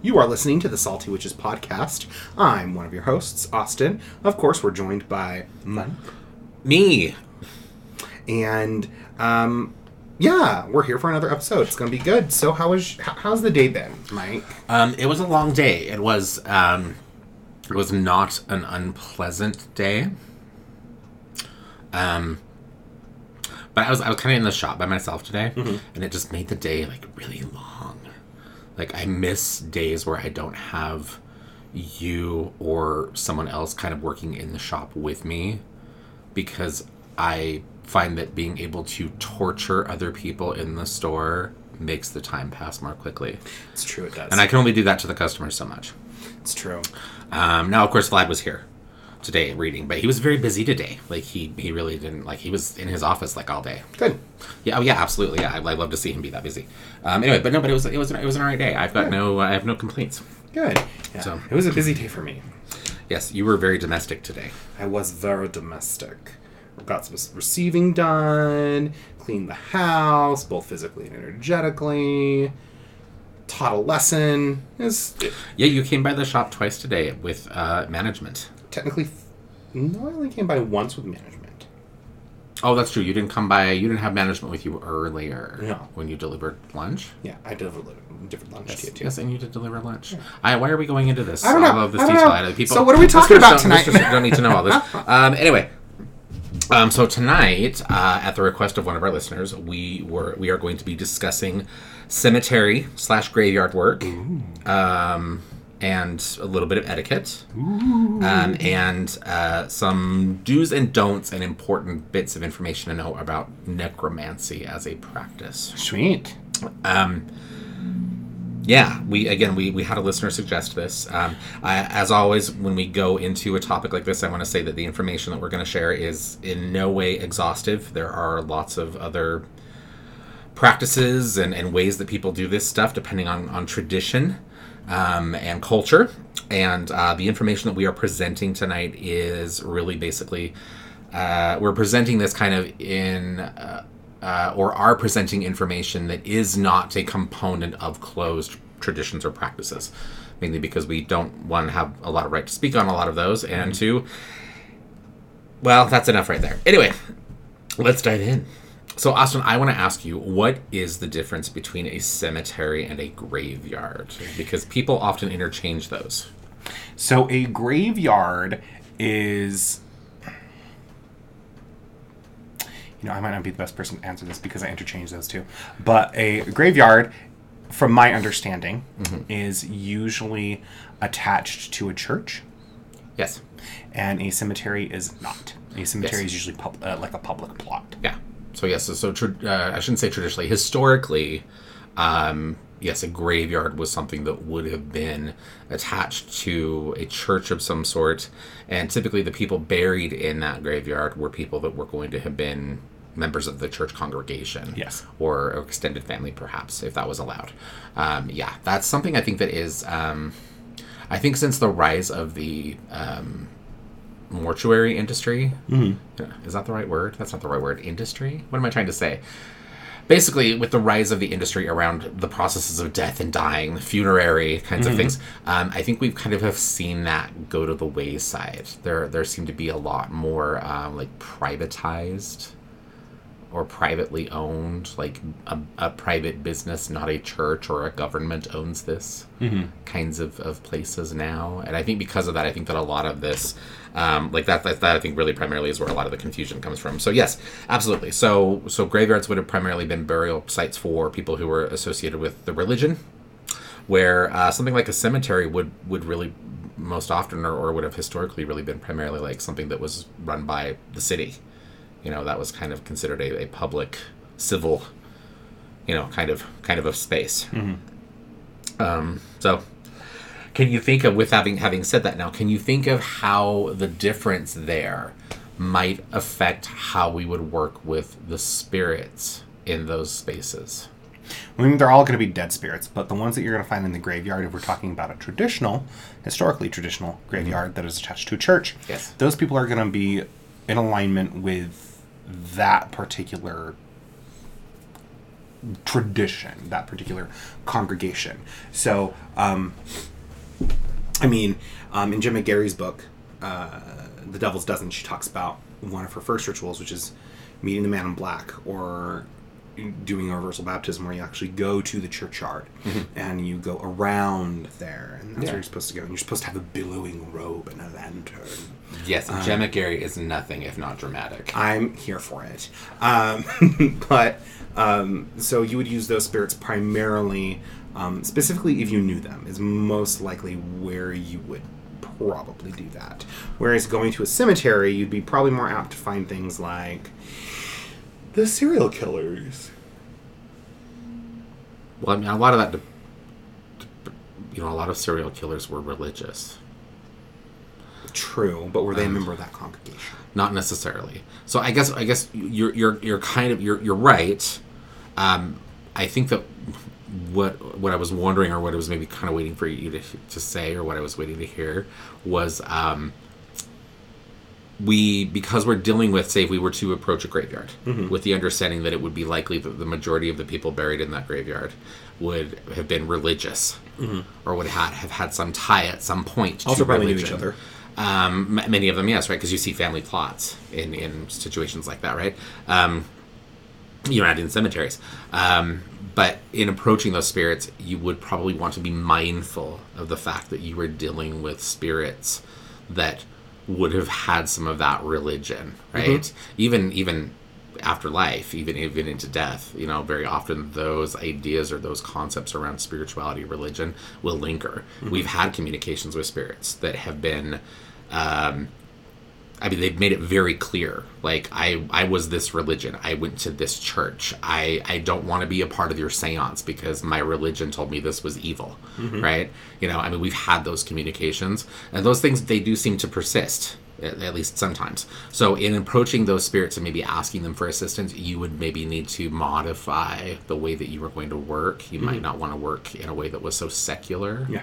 You are listening to the Salty Witches podcast. I'm one of your hosts, Austin. Of course, we're joined by Mike. Me. And um, yeah, we're here for another episode. It's going to be good. So, how was how's the day been, Mike? Um, it was a long day. It was um, it was not an unpleasant day. Um, but I was I was kind of in the shop by myself today, and it just made the day like really long. Like I miss days where I don't have you or someone else kind of working in the shop with me because I find that being able to torture other people in the store makes the time pass more quickly. It's true, it does. And I can only do that to the customers so much. it's true. Um, now, of course, Vlad was here today reading, but he was very busy today. Like he, he really didn't like he was in his office like all day. Good. Yeah, oh yeah, absolutely. Yeah, I, I love to see him be that busy. Um, anyway, but no, but it was it was it was an alright day. I've got no I have no complaints. Good. Yeah. So- it was a busy day for me. Yes, you were very domestic today. I was very domestic. Got some receiving done, cleaned the house, both physically and energetically. Taught a lesson. It's it, Yeah, you came by the shop twice today with uh, management. Technically, no, I only came by once with management. Oh, that's true. You didn't come by. You didn't have management with you earlier. No. When you delivered lunch. Yeah, I delivered different lunch to you too. Yes, and you did deliver lunch. I, why are we going into this? I don't know. love this I don't detail. know. I People, So what are we talking about tonight? don't need to know all this. Um, anyway, um, so tonight, uh, at the request of one of our listeners, we were we are going to be discussing cemetery slash graveyard work, um, and a little bit of etiquette, um, and uh, some do's and don'ts and important bits of information to know about necromancy as a practice. Sweet. Um, yeah, we again we, we had a listener suggest this. Um, I, as always, when we go into a topic like this, I want to say that the information that we're going to share is in no way exhaustive. There are lots of other practices and, and ways that people do this stuff depending on, on tradition um, and culture. And uh, the information that we are presenting tonight is really basically uh, we're presenting this kind of in uh, uh, or are presenting information that is not a component of closed traditions or practices. Mainly because we don't one have a lot of right to speak on a lot of those, and two, well, that's enough right there. Anyway, let's dive in. So, Austin, I want to ask you, what is the difference between a cemetery and a graveyard? Because people often interchange those. So a graveyard is. You know, I might not be the best person to answer this because I interchange those two. But a graveyard, from my understanding, is usually attached to a church, Yes. and a cemetery is not. A cemetery Yes. is usually pub- uh, like a public plot. Yeah. So yes. So, so tra- uh, I shouldn't say traditionally. Historically, um, yes, a graveyard was something that would have been attached to a church of some sort, and typically the people buried in that graveyard were people that were going to have been members of the church congregation. Yes. Or extended family, perhaps, if that was allowed. Um, yeah, that's something I think that is. Um, I think since the rise of the um, mortuary industry. Mm-hmm. Is that the right word? That's not the right word. Industry? What am I trying to say? Basically, with the rise of the industry around the processes of death and dying, the funerary kinds of things, um, I think we've kind of have seen that go to the wayside. There, there seem to be a lot more um, like privatized or privately owned, like a, a private business, not a church or a government owns this kinds of, of places now. And I think because of that, I think that a lot of this, um, like that, that, that I think really primarily is where a lot of the confusion comes from. So yes, absolutely. So, so graveyards would have primarily been burial sites for people who were associated with the religion, where uh, something like a cemetery would, would really most often or, or would have historically really been primarily like something that was run by the city you know that was kind of considered a, a public civil you know kind of kind of a space um, so can you think of with having having said that now can you think of how the difference there might affect how we would work with the spirits in those spaces I mean, they're all going to be dead spirits, but the ones that you're going to find in the graveyard, if we're talking about a traditional, historically traditional graveyard that is attached to a church, Yes. those people are going to be in alignment with that particular tradition, that particular congregation. So, um, I mean, um, in Gemma Gary's book, uh, The Devil's Dozen, she talks about one of her first rituals, which is meeting the man in black or doing a reversal baptism where you actually go to the churchyard and you go around there and that's Yeah. where you're supposed to go and you're supposed to have a billowing robe and a lantern Yes, Gemma Gary is nothing if not dramatic. I'm here for it. Um, but um, so you would use those spirits primarily, um, specifically if you knew them, is most likely where you would probably do that. Whereas going to a cemetery, you'd be probably more apt to find things like the serial killers. Well, I mean, a lot of that, you know, a lot of serial killers were religious. True, but were they a member of that congregation? Not necessarily. So I guess I guess you're you're you're kind of you're you're right. Um, I think that what what I was wondering or what I was maybe kind of waiting for you to to say or what I was waiting to hear was um, we because we're dealing with say if we were to approach a graveyard with the understanding that it would be likely that the majority of the people buried in that graveyard would have been religious or would have, have had some tie at some point Also to probably knew religion. each other. Um, many of them, yes, right, because you see family plots in in situations like that, right? Um, you're not in cemeteries, um, but in approaching those spirits, you would probably want to be mindful of the fact that you were dealing with spirits that would have had some of that religion, right? Even even after life, even even into death, you know, very often those ideas or those concepts around spirituality, religion will linger. We've had communications with spirits that have been um, I mean, they've made it very clear. Like, I, I was this religion. I went to this church. I, I don't want to be a part of your seance because my religion told me this was evil, mm-hmm. right? You know, I mean, we've had those communications, and those things they do seem to persist. At, at least sometimes. So, in approaching those spirits and maybe asking them for assistance, you would maybe need to modify the way that you were going to work. You might mm-hmm. not want to work in a way that was so secular. Yeah.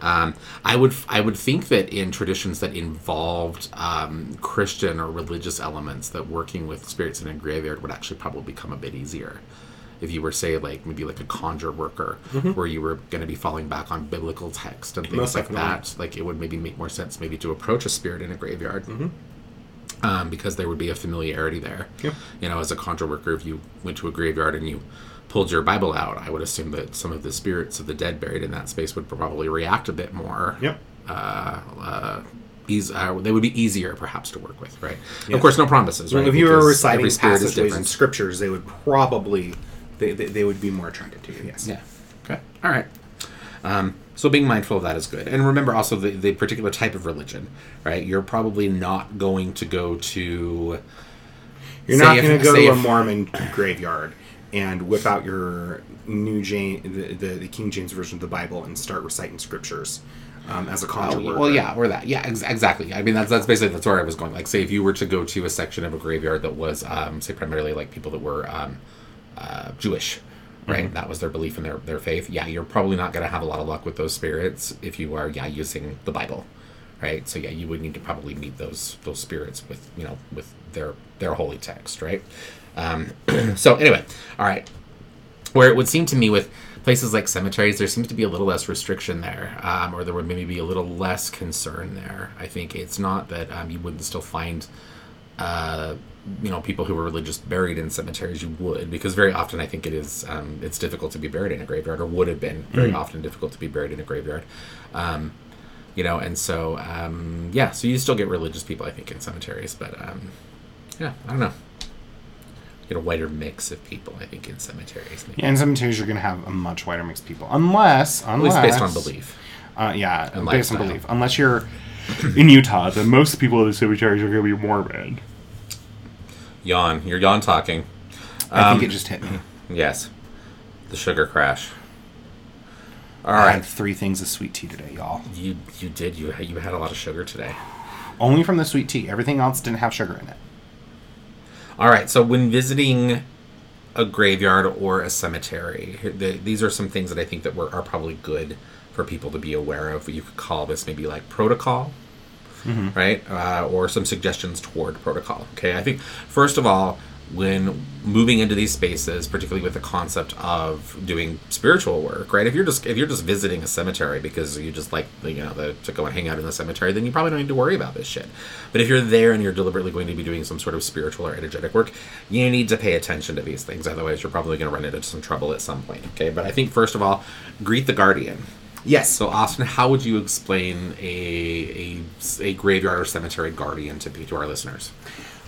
Um, I would I would think that in traditions that involved um, Christian or religious elements, that working with spirits in a graveyard would actually probably become a bit easier. If you were say like maybe like a conjure worker, where you were going to be falling back on biblical text and things Most like definitely. that, like it would maybe make more sense maybe to approach a spirit in a graveyard. Um, because there would be a familiarity there. Yep. You know, as a conjure worker, if you went to a graveyard and you pulled your Bible out, I would assume that some of the spirits of the dead buried in that space would probably react a bit more. Yep. Uh, uh, uh, they would be easier, perhaps, to work with, right? Of course, no promises, right? If you were reciting every spirit is passages in scriptures, they would probably they, they, they would be more attracted to you. Yes. Yeah. Okay. All right. Um, so being mindful of that is good, and remember also the, the particular type of religion, right? You're probably not going to go to. You're not going to go to a if- Mormon graveyard and whip out your New James, the, the, the King James version of the Bible, and start reciting scriptures um, as a conjure Oh, well, yeah, or that, yeah, ex- exactly. I mean, that's that's basically that's where I was going. Like, say if you were to go to a section of a graveyard that was, um, say, primarily like people that were um, uh, Jewish, right? That was their belief in their their faith. Yeah, you're probably not going to have a lot of luck with those spirits if you are, yeah, using the Bible, right? So yeah, you would need to probably meet those those spirits with you know with their their holy text, right? Um, so anyway, all right. Where it would seem to me with places like cemeteries there seems to be a little less restriction there um, or there would maybe be a little less concern there. I think it's not that um, you wouldn't still find uh, you know people who were religious buried in cemeteries you would because very often i think it is um, it's difficult to be buried in a graveyard or would have been very often difficult to be buried in a graveyard. Um, you know and so um, yeah so you still get religious people i think in cemeteries but um, yeah i don't know get a wider mix of people i think in cemeteries maybe. Yeah, in cemeteries, you're going to have a much wider mix of people, unless At unless least based on belief. Uh, yeah, And based on belief. Unless you're in Utah, then most people in the cemeteries are going to be Mormon. Yawn. You're yawn talking. I Um, think it just hit me. Yes. The sugar crash. All I right. had three things of sweet tea today, y'all. You you did you you had a lot of sugar today. Only from the sweet tea. Everything else didn't have sugar in it. All right. So when visiting a graveyard or a cemetery, the, these are some things that I think that were, are probably good for people to be aware of. You could call this maybe like protocol, right? Uh, or some suggestions toward protocol. Okay. I think first of all, when moving into these spaces, particularly with the concept of doing spiritual work, right? If you're just if you're just visiting a cemetery because you just like you know the, to go and hang out in the cemetery, then you probably don't need to worry about this shit. But if you're there and you're deliberately going to be doing some sort of spiritual or energetic work, you need to pay attention to these things. Otherwise, you're probably going to run into some trouble at some point. Okay, but I think first of all, greet the guardian. Yes. So, Austin, how would you explain a, a, a graveyard or cemetery guardian to be to our listeners?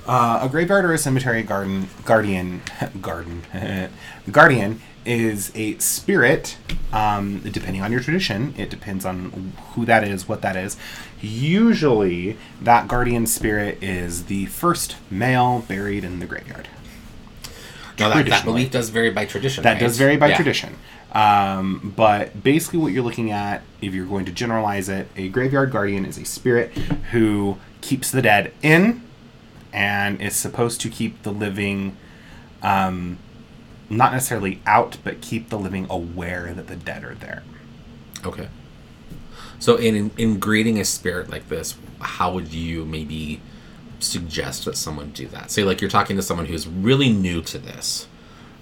Uh, a graveyard or a cemetery garden guardian garden guardian is a spirit. Um, depending on your tradition, it depends on who that is, what that is. Usually, that guardian spirit is the first male buried in the graveyard. Now, that, that belief does vary by tradition. That right? does vary by Yeah. tradition. Um, but basically, what you're looking at, if you're going to generalize it, a graveyard guardian is a spirit who keeps the dead in and is supposed to keep the living, um, not necessarily out, but keep the living aware that the dead are there. Okay. So, in in greeting a spirit like this, how would you maybe suggest that someone do that? Say, like you're talking to someone who's really new to this,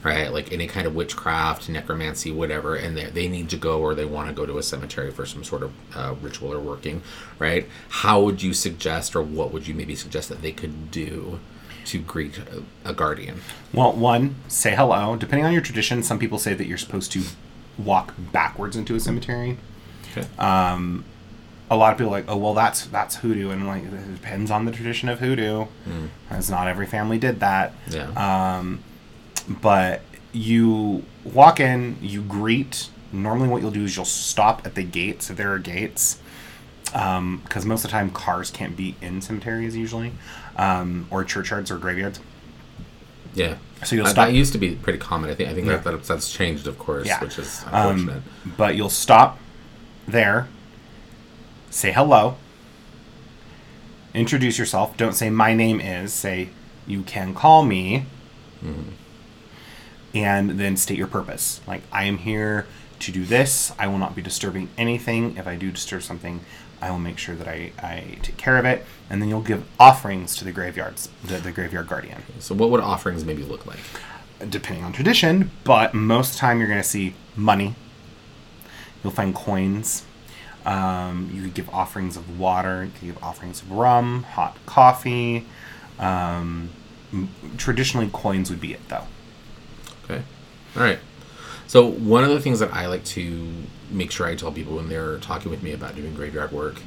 right? Like any kind of witchcraft, necromancy, whatever, and they they need to go or they want to go to a cemetery for some sort of uh, ritual or working, right? How would you suggest, or what would you maybe suggest that they could do to greet a, a guardian? Well, one, say hello. Depending on your tradition, some people say that you're supposed to walk backwards into a cemetery. Okay. a lot of people are like, oh well, that's that's hoodoo, and I'm like it depends on the tradition of hoodoo, as not every family did that. yeah. Um, but you walk in, you greet. Normally, what you'll do is you'll stop at the gates if there are gates, because most of the time cars can't be in cemeteries usually, um, or churchyards or graveyards. yeah. So you'll Uh, stop. that used to be pretty common. I think I think Yeah. that, that that's changed, of course, Yeah. which is unfortunate. Um, but you'll stop there, say hello, introduce yourself. Don't say my name is. Say you can call me, and then state your purpose. Like I am here to do this. I will not be disturbing anything. If I do disturb something, I will make sure that I, I take care of it. And then you'll give offerings to the graveyards, the, the graveyard guardian So, what would offerings maybe look like? depending on tradition, but most of the time you're going to see money. You'll find coins. Um, you could give offerings of water. You could give offerings of rum, hot coffee. Um, m- traditionally, coins would be it, though. All right. So one of the things that I like to make sure I tell people when they're talking with me about doing graveyard work,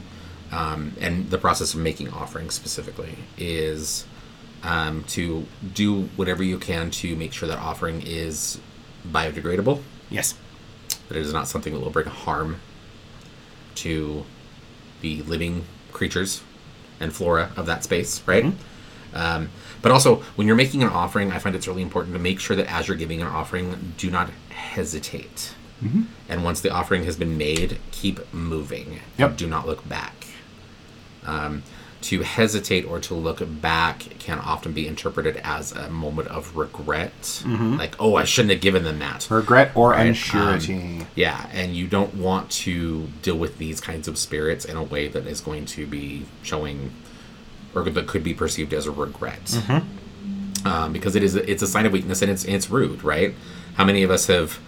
um, and the process of making offerings specifically, is um, to do whatever you can to make sure that offering is biodegradable. Yes. That it is not something that will bring harm to the living creatures and flora of that space, right? Um, but also, when you're making an offering, I find it's really important to make sure that as you're giving an offering, do not hesitate. Mm-hmm. And once the offering has been made, keep moving. Yep. Do not look back. Um, to hesitate or to look back can often be interpreted as a moment of regret. Mm-hmm. Like, oh, I shouldn't have given them that. Regret or Right, um, unsurety. Yeah, and you don't want to deal with these kinds of spirits in a way that is going to be showing, or that could be perceived as a regret, um, because it is it's a sign of weakness and it's it's rude, right? How many of us have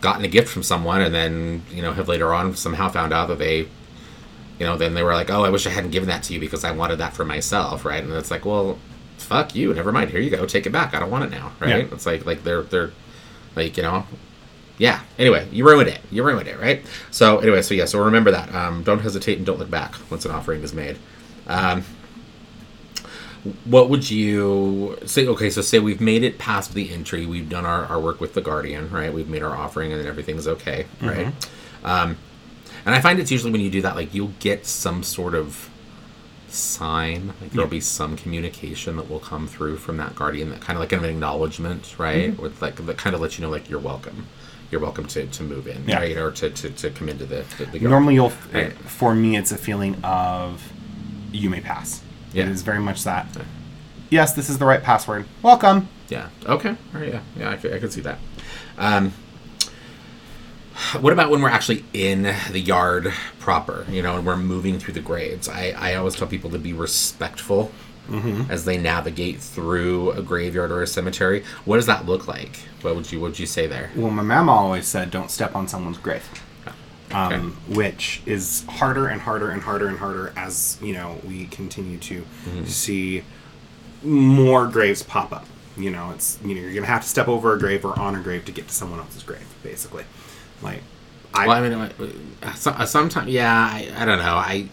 gotten a gift from someone and then you know have later on somehow found out that they, you know, then they were like, oh, I wish I hadn't given that to you because I wanted that for myself, right? And it's like, well, fuck you, never mind. Here you go, take it back. I don't want it now, right? Yeah. It's like like they're they're like you know yeah anyway you ruined it you ruined it right so anyway so yeah so remember that um, don't hesitate and don't look back once an offering is made um, what would you say okay so say we've made it past the entry we've done our, our work with the guardian right we've made our offering and everything's okay right um, and i find it's usually when you do that like you'll get some sort of sign like there'll Yeah. be some communication that will come through from that guardian that kind of like an acknowledgement right Mm-hmm. with like that kind of lets you know like you're welcome you're welcome to, to move in Yeah. right or to, to, to come into the, the, the. Normally, you'll. Right. For me, it's a feeling of you may pass. Yeah. It is very much that. Yes, this is the right password. Welcome. Yeah. Okay. All right. Yeah. Yeah. I could, I could see that. Um, what about when we're actually in the yard proper? You know, and we're moving through the grades. I, I always tell people to be respectful as they navigate through a graveyard or a cemetery. What does that look like? What would you what would you say there? Well, my mama always said, "Don't step on someone's grave," um, which is harder and harder and harder and harder as you know we continue to see more graves pop up. You know, it's you know you're gonna have to step over a grave or on a grave to get to someone else's grave, basically. Like, I, Well, I mean, uh, uh, sometimes, yeah, I, I don't know. I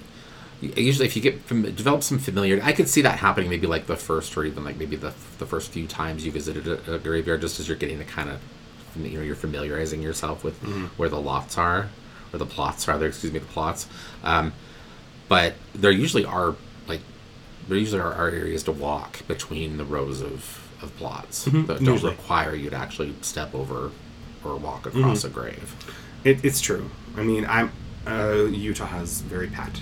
usually, if you get fam- develop some familiarity, I could see that happening. Maybe like the first, or even like maybe the the first few times you visited a, a graveyard, just as you're getting to kind of, you know, you're familiarizing yourself with where the lofts are, or the plots rather. Excuse me, the plots. Um, but there usually are like there usually are, are areas to walk between the rows of of plots that don't usually. require you to actually step over or walk across a grave. It, it's true. I mean, I'm uh, Utah has very packed,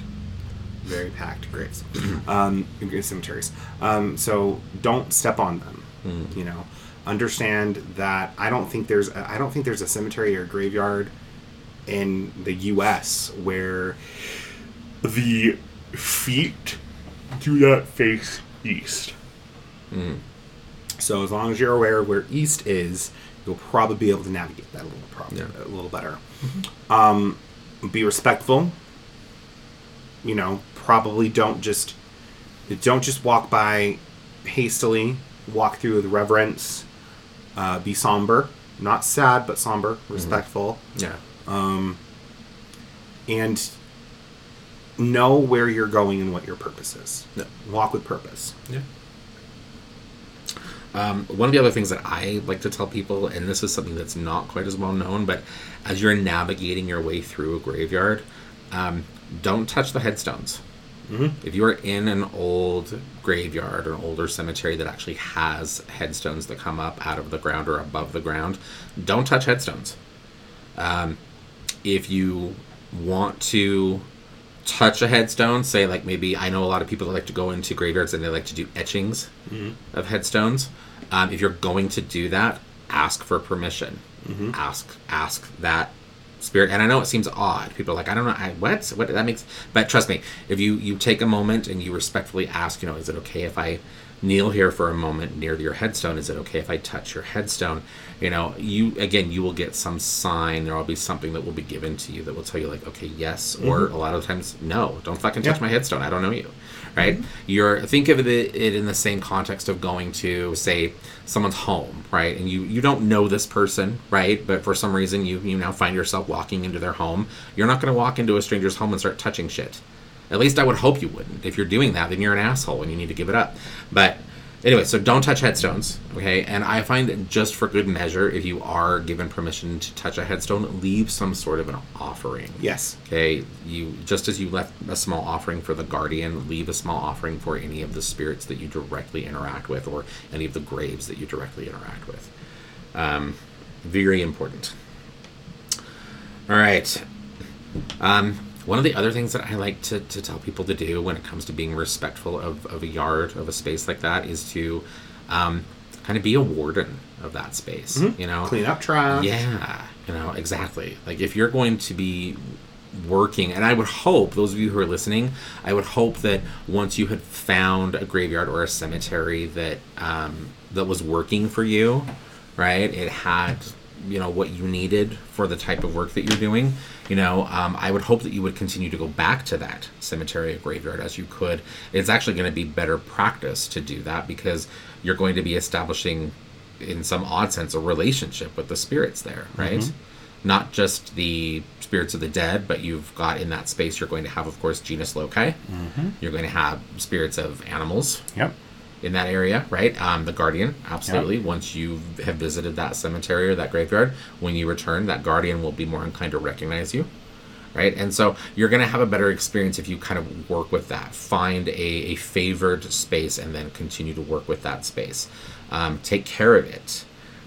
very packed graves, um, cemeteries. Um, so don't step on them. You know, understand that I don't think there's a, I don't think there's a cemetery or graveyard in the U.S. where the feet do not face east. So as long as you're aware of where east is, you'll probably be able to navigate that a little prob- Yeah. a little better. Um, be respectful. You know, probably don't just don't just walk by hastily. Walk through with reverence. Uh, be somber, not sad, but somber, respectful, Yeah. And know where you're going and what your purpose is. Yeah. Walk with purpose. Yeah. Um, one of the other things that I like to tell people, and this is something that's not quite as well known, but as you're navigating your way through a graveyard, um, don't touch the headstones. If you are in an old graveyard or an older cemetery that actually has headstones that come up out of the ground or above the ground, don't touch headstones. Um, if you want to touch a headstone, say like maybe I know a lot of people that like to go into graveyards and they like to do etchings of headstones. Um, if you're going to do that, ask for permission. Ask ask that spirit. And I know it seems odd. People are like, I don't know, I, what what that makes. But trust me, if you you take a moment and you respectfully ask, you know, is it okay if I kneel here for a moment near your headstone? Is it okay if I touch your headstone? You know, you again, you will get some sign. There will be something that will be given to you that will tell you, like, okay, yes, or mm-hmm. a lot of times, no. Don't fucking touch Yeah. my headstone. I don't know you, mm-hmm. right? You're think of it, it in the same context of going to say someone's home, right? And you you don't know this person, right? But for some reason, you you now find yourself walking into their home. You're not going to walk into a stranger's home and start touching shit. At least I would hope you wouldn't. If you're doing that, then you're an asshole and you need to give it up. But anyway, so don't touch headstones, okay? And I find that just for good measure, if you are given permission to touch a headstone, leave some sort of an offering. Yes. Okay, you just as you left a small offering for the guardian, leave a small offering for any of the spirits that you directly interact with, or any of the graves that you directly interact with. Um, very important. All right. Um, one of the other things that I like to, to tell people to do when it comes to being respectful of, of a yard, of a space like that, is to um, kind of be a warden of that space. You know, Clean up trash. yeah, you know, exactly. Like if you're going to be working, and I would hope, those of you who are listening, I would hope that once you had found a graveyard or a cemetery that um, that was working for you, right? It had you know what you needed for the type of work that you're doing you know um, i would hope that you would continue to go back to that cemetery or graveyard as you could. It's actually going to be better practice to do that because you're going to be establishing in some odd sense a relationship with the spirits there right? Not just the spirits of the dead but you've got in that space you're going to have of course genus loci. You're going to have spirits of animals. Yep. In that area, right? Um, the guardian, absolutely. Once you have visited that cemetery or that graveyard, when you return, that guardian will be more inclined to recognize you, right? And so you're going to have a better experience if you kind of work with that, find a, a favored space, and then continue to work with that space. Um, take care of it,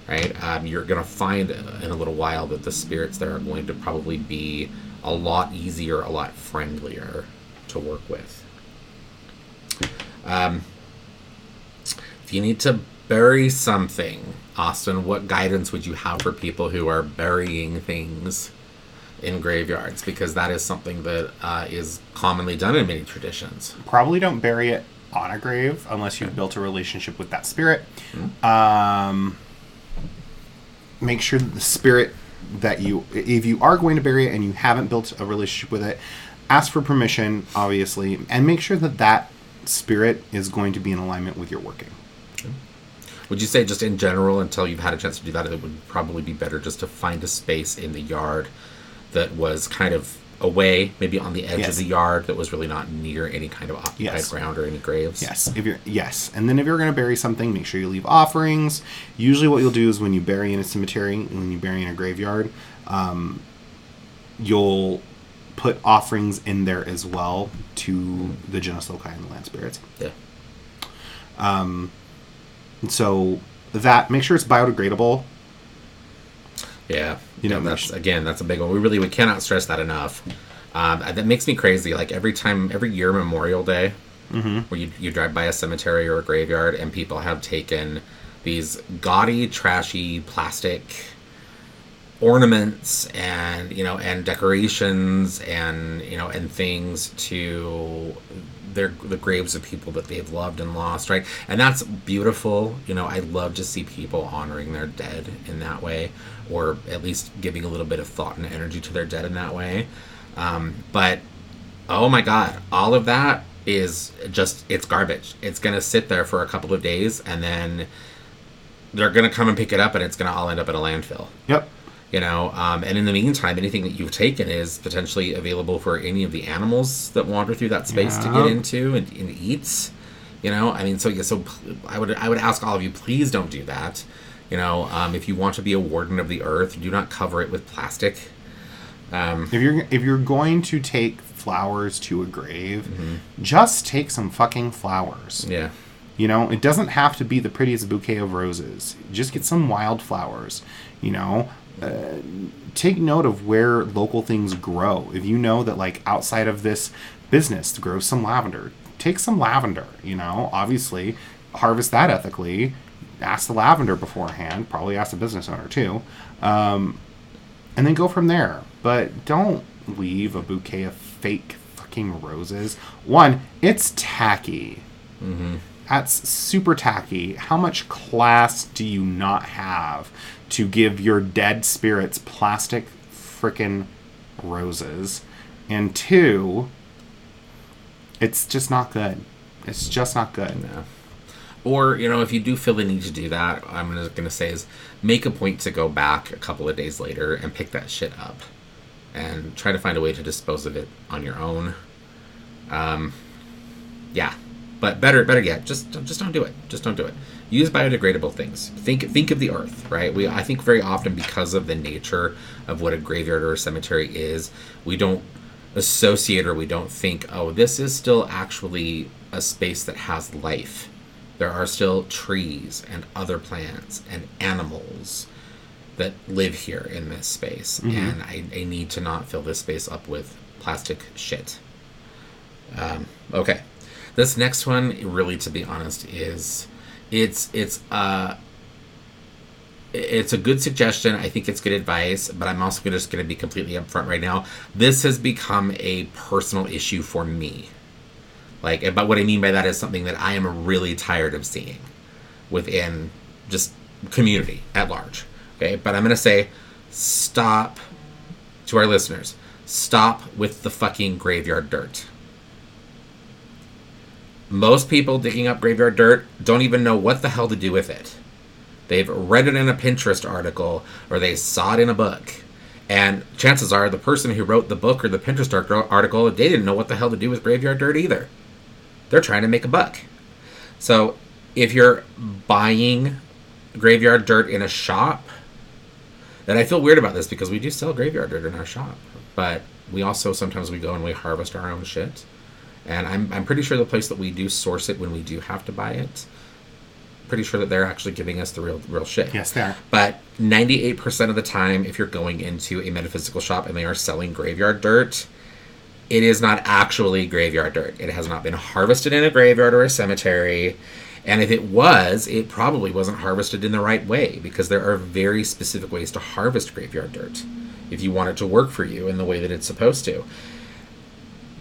right? Um, you're going to find in a little while that the spirits there are going to probably be a lot easier, a lot friendlier to work with. Um, if you need to bury something, Austin, what guidance would you have for people who are burying things in graveyards? Because that is something that uh, is commonly done in many traditions. Probably don't bury it on a grave unless you've built a relationship with that spirit. Um, make sure that the spirit that you, if you are going to bury it and you haven't built a relationship with it, ask for permission, obviously, and make sure that that spirit is going to be in alignment with your working. Would you say just in general, until you've had a chance to do that, it would probably be better just to find a space in the yard that was kind of away, maybe on the edge Yes. of the yard, that was really not near any kind of occupied Yes. ground or any graves? Yes, if you're yes, and then if you're going to bury something, make sure you leave offerings. Usually, what you'll do is when you bury in a cemetery, when you bury in a graveyard, um, you'll put offerings in there as well to the genus loci and the land spirits. Yeah. And so that make sure it's biodegradable. Yeah, You know, that's again, that's a big one. We really we cannot stress that enough. Um, that makes me crazy. Like every time, every year Memorial Day, Mm-hmm. where you you drive by a cemetery or a graveyard, and people have taken these gaudy, trashy plastic ornaments and you know and decorations and you know and things to their the graves of people that they've loved and lost right? And that's beautiful. You know i love to see people honoring their dead in that way or at least giving a little bit of thought and energy to their dead in that way. Um, but oh my god all of that is just it's garbage. It's gonna sit there for a couple of days and then they're gonna come and pick it up and it's gonna all end up in a landfill. Yep. You know um, and in the meantime anything that you've taken is potentially available for any of the animals that wander through that space to get into and, and eat you know i mean so yeah so i would i would ask all of you please don't do that you know um, if you want to be a warden of the earth do not cover it with plastic um, If you're if you're going to take flowers to a grave, just take some fucking flowers. yeah You know, it doesn't have to be the prettiest bouquet of roses. Just get some wildflowers. You know, uh, take note of where local things grow. If you know that, like, outside of this business grows some lavender, take some lavender. You know, obviously, harvest that ethically. Ask the lavender beforehand. Probably ask the business owner too. Um, and then go from there. But don't leave a bouquet of fake fucking roses. One, it's tacky. That's super tacky. How much class do you not have to give your dead spirits plastic frickin' roses? And two, it's just not good. It's just not good. Yeah. Or, you know, if you do feel the need to do that, I'm just going to say is make a point to go back a couple of days later and pick that shit up and try to find a way to dispose of it on your own. Um, yeah. But better better yet, just just don't do it. Just don't do it. Use biodegradable things. Think think of the earth, right? We I think very often because of the nature of what a graveyard or a cemetery is, we don't associate or we don't think, oh, this is still actually a space that has life. There are still trees and other plants and animals that live here in this space. And I, I need to not fill this space up with plastic shit. Um, okay. This next one, really, to be honest, is it's it's uh it's a good suggestion. I think it's good advice, but I'm also just going to be completely upfront right now. This has become a personal issue for me. Like, but what I mean by that is something that I am really tired of seeing within just community at large. Okay, but I'm going to say stop to our listeners. Stop with the fucking graveyard dirt. Most people digging up graveyard dirt don't even know what the hell to do with it. They've read it in a Pinterest article or they saw it in a book. And chances are the person who wrote the book or the Pinterest article, they didn't know what the hell to do with graveyard dirt either. They're trying to make a buck. So if you're buying graveyard dirt in a shop, and I feel weird about this because we do sell graveyard dirt in our shop, but we also sometimes we go and we harvest our own shit. And I'm, I'm pretty sure the place that we do source it when we do have to buy it, pretty sure that they're actually giving us the real real shit. Yes, they are. But 98% of the time, if you're going into a metaphysical shop and they are selling graveyard dirt, it is not actually graveyard dirt. It has not been harvested in a graveyard or a cemetery. And if it was, it probably wasn't harvested in the right way because there are very specific ways to harvest graveyard dirt if you want it to work for you in the way that it's supposed to.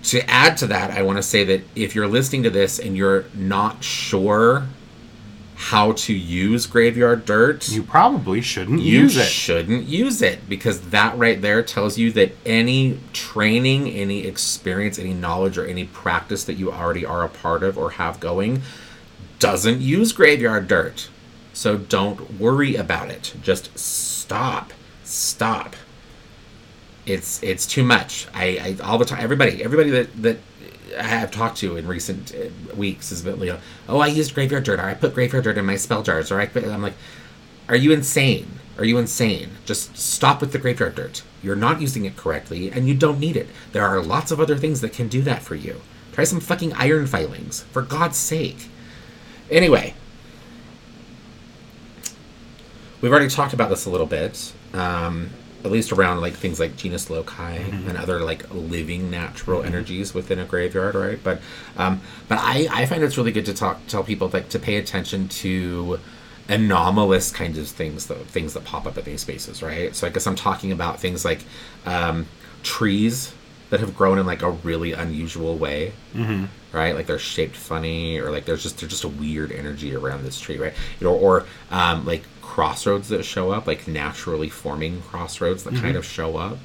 To add to that, I want to say that if you're listening to this and you're not sure how to use graveyard dirt, You probably shouldn't you use it. You shouldn't use it because that right there tells you that any training, any experience, any knowledge, or any practice that you already are a part of or have going doesn't use graveyard dirt. So don't worry about it. Just stop. Stop. It's it's too much. I, I all the time. Everybody everybody that that I have talked to in recent uh, weeks has been you know, oh I used graveyard dirt or I put graveyard dirt in my spell jars or I I'm like, are you insane? Are you insane? Just stop with the graveyard dirt. You're not using it correctly and you don't need it. There are lots of other things that can do that for you. Try some fucking iron filings, for God's sake. Anyway, we've already talked about this a little bit, um, at least around like things like genus loci and other like living natural energies within a graveyard, right? But um, but I, I find it's really good to talk tell people like to pay attention to anomalous kinds of things though things that pop up in these spaces right? So i guess i'm talking about things like um, trees that have grown in like a really unusual way right? Like they're shaped funny or like there's just there's just a weird energy around this tree right? You know or um, like crossroads that show up like naturally forming crossroads that kind of show up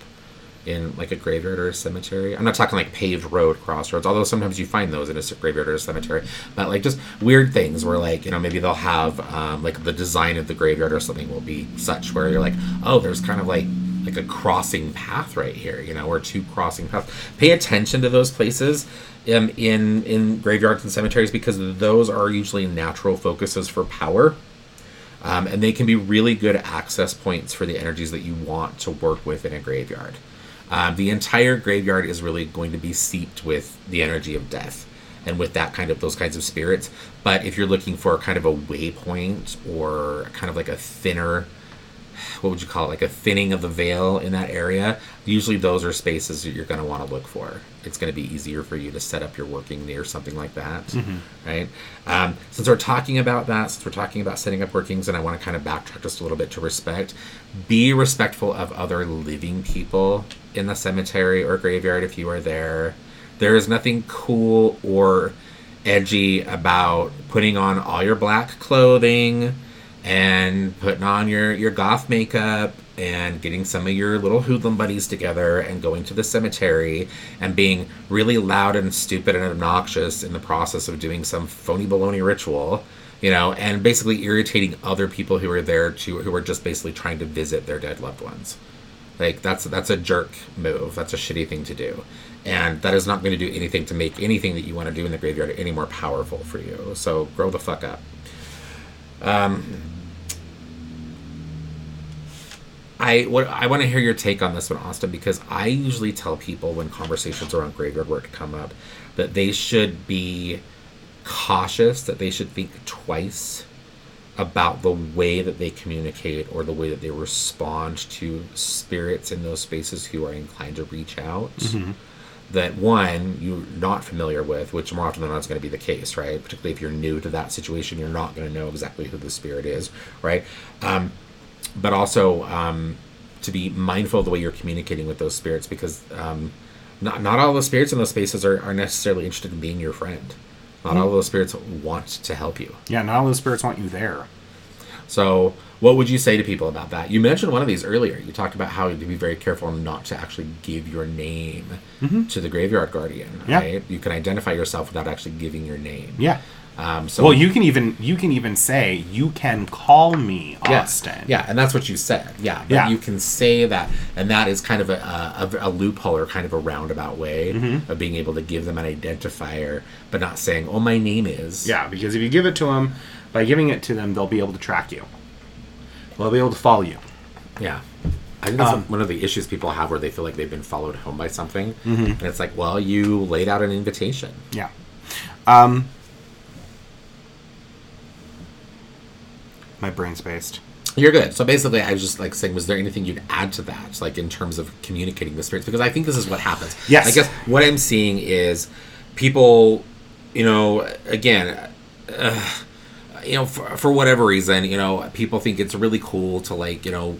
in like a graveyard or a cemetery. I'm not talking like paved road crossroads, although sometimes you find those in a graveyard or a cemetery. But like just weird things where like you know maybe they'll have um, like the design of the graveyard or something will be such where you're like oh there's kind of like like a crossing path right here, you know, or two crossing paths. Pay attention to those places. Um, in in graveyards and cemeteries because those are usually natural focuses for power um, and they can be really good access points for the energies that you want to work with in a graveyard. Um, the entire graveyard is really going to be seeped with the energy of death and with that kind of those kinds of spirits. But if you're looking for kind of a waypoint or kind of like a thinner, what would you call it, like a thinning of the veil in that area, usually those are spaces that you're going to want to look for. It's going to be easier for you to set up your working near something like that, right? Um, since we're talking about that, since we're talking about setting up workings, and I want to kind of backtrack just a little bit to respect, be respectful of other living people in the cemetery or graveyard if you are there. There is nothing cool or edgy about putting on all your black clothing and putting on your, your goth makeup and getting some of your little hoodlum buddies together and going to the cemetery and being really loud and stupid and obnoxious in the process of doing some phony baloney ritual you know and basically irritating other people who are there to who are just basically trying to visit their dead loved ones. Like that's that's a jerk move. That's a shitty thing to do. And that is not going to do anything to make anything that you want to do in the graveyard any more powerful for you. So grow the fuck up um, I what I want to hear your take on this one, Austin, because I usually tell people when conversations around graveyard work come up that they should be cautious, that they should think twice about the way that they communicate or the way that they respond to spirits in those spaces who are inclined to reach out. That one you're not familiar with, which more often than not is going to be the case, right? Particularly if you're new to that situation, you're not going to know exactly who the spirit is, right? Um, but also um, to be mindful of the way you're communicating with those spirits because um, not, not all the spirits in those spaces are, are necessarily interested in being your friend. Not all those spirits want to help you. Yeah, not all those spirits want you there. So, what would you say to people about that? You mentioned one of these earlier. You talked about how you have to be very careful not to actually give your name to the graveyard guardian. Yeah. Right? You can identify yourself without actually giving your name. Yeah. Um, so Well, you can even you can even say you can call me Yeah, Austin. Yeah, and that's what you said. Yeah, but Yeah. you can say that, and that is kind of a, a, a loophole or kind of a roundabout way Mm-hmm. of being able to give them an identifier, but not saying, "Oh, my name is." Yeah, because if you give it to them, by giving it to them, they'll be able to track you. They'll be able to follow you. yeah. I think that's Um, one of the issues people have where they feel like they've been followed home by something, Mm-hmm. and it's like, well, you laid out an invitation. Yeah. Um. My brain spaced. You're good. So basically, I was just like saying, was there anything you'd add to that, like in terms of communicating the spirits? Because I think this is what happens. Yes. I guess what I'm seeing is people, you know, again, uh, you know, for, for whatever reason, you know, people think it's really cool to like, you know,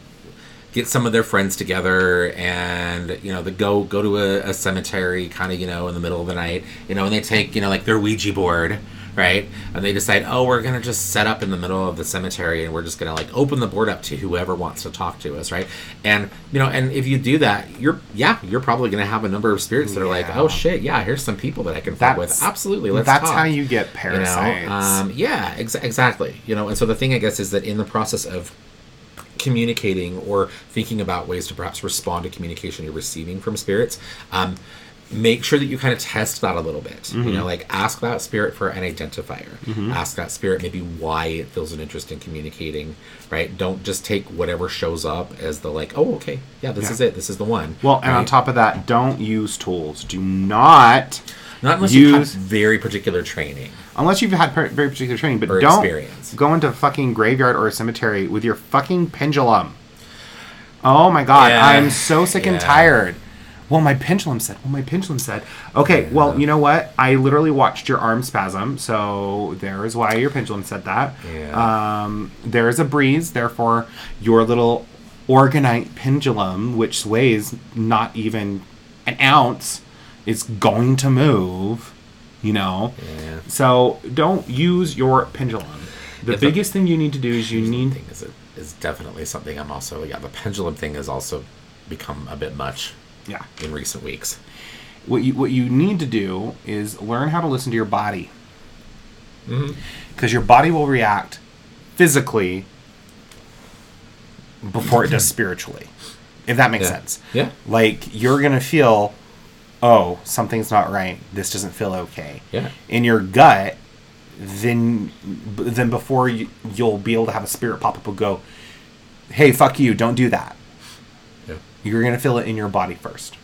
get some of their friends together and you know the go go to a, a cemetery kind of you know in the middle of the night you know and they take you know like their ouija board right? And they decide oh we're gonna just set up in the middle of the cemetery and we're just gonna like open the board up to whoever wants to talk to us right? And you know and if you do that you're yeah you're probably gonna have a number of spirits that are like oh shit yeah here's some people that i can fuck with. Absolutely let's That's talk. how you get you know um, yeah ex- exactly you know and so the thing i guess is that in the process of communicating or thinking about ways to perhaps respond to communication you're receiving from spirits um, make sure that you kind of test that a little bit you mm-hmm. know like ask that spirit for an identifier mm-hmm. ask that spirit maybe why it feels an interest in communicating right don't just take whatever shows up as the like oh okay yeah this Yeah. is it this is the one well, and on top of that, don't use tools. Do not, not unless you have use- very particular training unless you've had per- very particular training, but Or don't experience. go into a fucking graveyard or a cemetery with your fucking pendulum. Oh my god, Yeah. I'm so sick and tired. Well, my pendulum said. Well, my pendulum said. Okay, well, you know what? I literally watched your arm spasm, so there is why your pendulum said that. Yeah. Um, there is a breeze, therefore, your little orgonite pendulum, which sways not even an ounce, is going to move. You know. yeah So don't use your pendulum. The biggest thing you need to do is you need thing is, it is definitely something I'm also yeah the pendulum thing has also become a bit much yeah. in recent weeks. What you what you need to do is learn how to listen to your body. Mm-hmm. Because your body will react physically before it does spiritually. If that makes Yeah. sense. Yeah. Like you're gonna feel, oh, something's not right. This doesn't feel okay. Yeah. In your gut, then then before you, you'll be able to have a spirit pop up and go, hey, fuck you, don't do that. You're gonna feel it in your body first.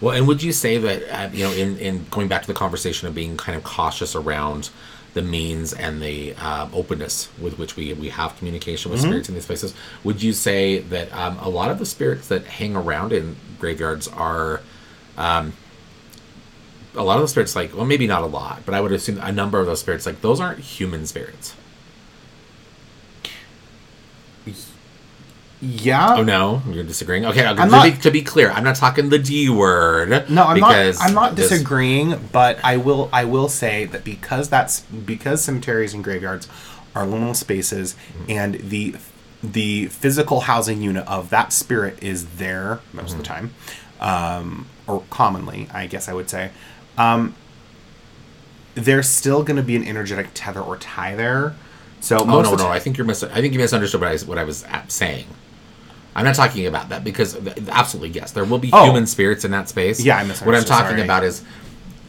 Well, and would you say that uh, you know, in in going back to the conversation of being kind of cautious around the means and the um, openness with which we we have communication with spirits in these places, would you say that um, a lot of the spirits that hang around in graveyards are um, a lot of the spirits like well maybe not a lot but i would assume a number of those spirits like those aren't human spirits Yeah. Oh no, you're disagreeing. Okay, I'm to, be, to be clear, I'm not talking the D word. No, I'm not. I'm not this- disagreeing, but I will. I will say that because that's because cemeteries and graveyards are liminal spaces, and the the physical housing unit of that spirit is there most of the time, um, or commonly, I guess I would say. Um, there's still going to be an energetic tether or tie there. So Oh no, no, I think you're mis- I think you misunderstood what I, what I was saying. I'm not talking about that because absolutely yes, there will be Oh. human spirits in that space. Yeah, I What I'm talking sorry. about is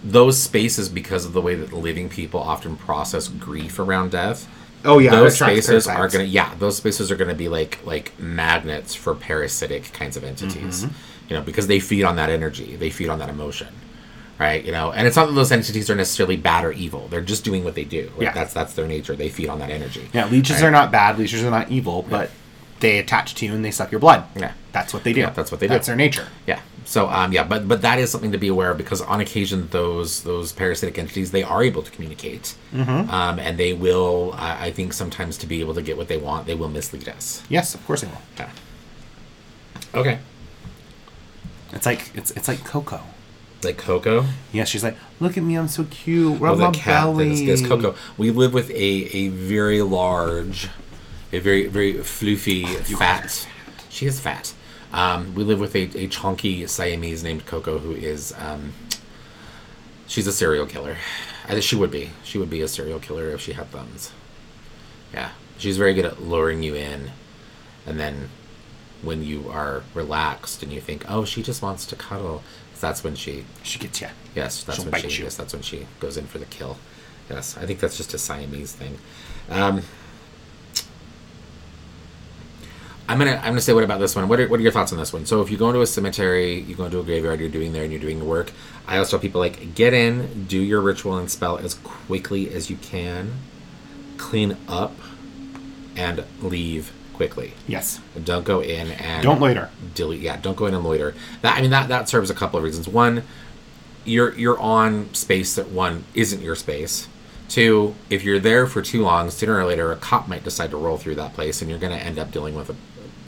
those spaces because of the way that living people often process grief around death. Oh yeah, those spaces are gonna yeah those spaces are gonna be like like magnets for parasitic kinds of entities Mm-hmm. you know because they feed on that energy they feed on that emotion right you know and it's not that those entities are necessarily bad or evil they're just doing what they do right? Yeah. that's that's their nature they feed on that energy Yeah, leeches right? are not bad. Leeches are not evil, but they attach to you and they suck your blood. Yeah. that's what they do. Yeah, that's what they do. That's their nature. Yeah. So um yeah, but but that is something to be aware of because on occasion those those parasitic entities they are able to communicate, Mm-hmm. um, and they will I I think sometimes to be able to get what they want they will mislead us. Yes, of course they will. Yeah. Okay. It's like it's it's like Coco. Like Coco. Yeah, she's like, look at me, I'm so cute. Oh, Rub the my cat that belly. is, is Coco. We live with a a very large, a very very floofy, fat. She is fat. Um, we live with a, a chunky Siamese named Coco who is um, she's a serial killer. I think she would be. She would be a serial killer if she had thumbs. Yeah, she's very good at luring you in, and then when you are relaxed and you think, oh, she just wants to cuddle, that's when she She gets you. Yes, that's She'll when she. you. Yes, that's when she goes in for the kill. Yes, I think that's just a Siamese thing. Um, I'm gonna I'm gonna say what about this one? What are, what are your thoughts on this one? So if you go into a cemetery, you go into a graveyard, you're doing there and you're doing the work. I always tell people like get in, do your ritual and spell as quickly as you can, clean up, and leave quickly. Yes. Don't go in and Don't loiter. delete yeah don't go in and loiter that i mean that that serves a couple of reasons one you're you're on space that one isn't your space two if you're there for too long sooner or later a cop might decide to roll through that place and you're going to end up dealing with a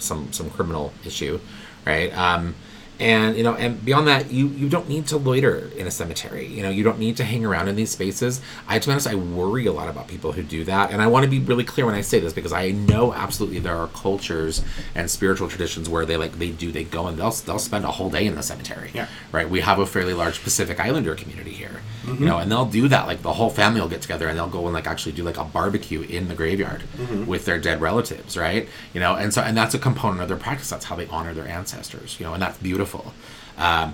some some criminal issue, right? Um, and you know, and beyond that, you you don't need to loiter in a cemetery. You know, you don't need to hang around in these spaces. I, have to be honest, I worry a lot about people who do that, and I want to be really clear when I say this because I know absolutely there are cultures and spiritual traditions where they like they do they go and they'll they'll spend a whole day in the cemetery. Yeah. Right. We have a fairly large Pacific Islander community here. Mm-hmm. You know, and they'll do that. Like the whole family will get together and they'll go and like actually do like a barbecue in the graveyard mm-hmm. with their dead relatives, right? You know, and so and that's a component of their practice. That's how they honor their ancestors. You know, and that's beautiful. Um,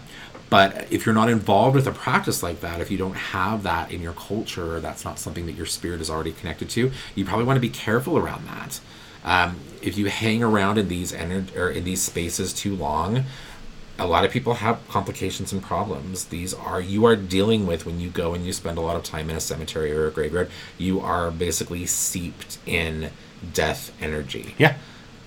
but if you're not involved with a practice like that, if you don't have that in your culture, that's not something that your spirit is already connected to, you probably want to be careful around that. Um, if you hang around in these ener- or in these spaces too long, a lot of people have complications and problems. These are you are dealing with when you go and you spend a lot of time in a cemetery or a graveyard. You are basically seeped in death energy Yeah.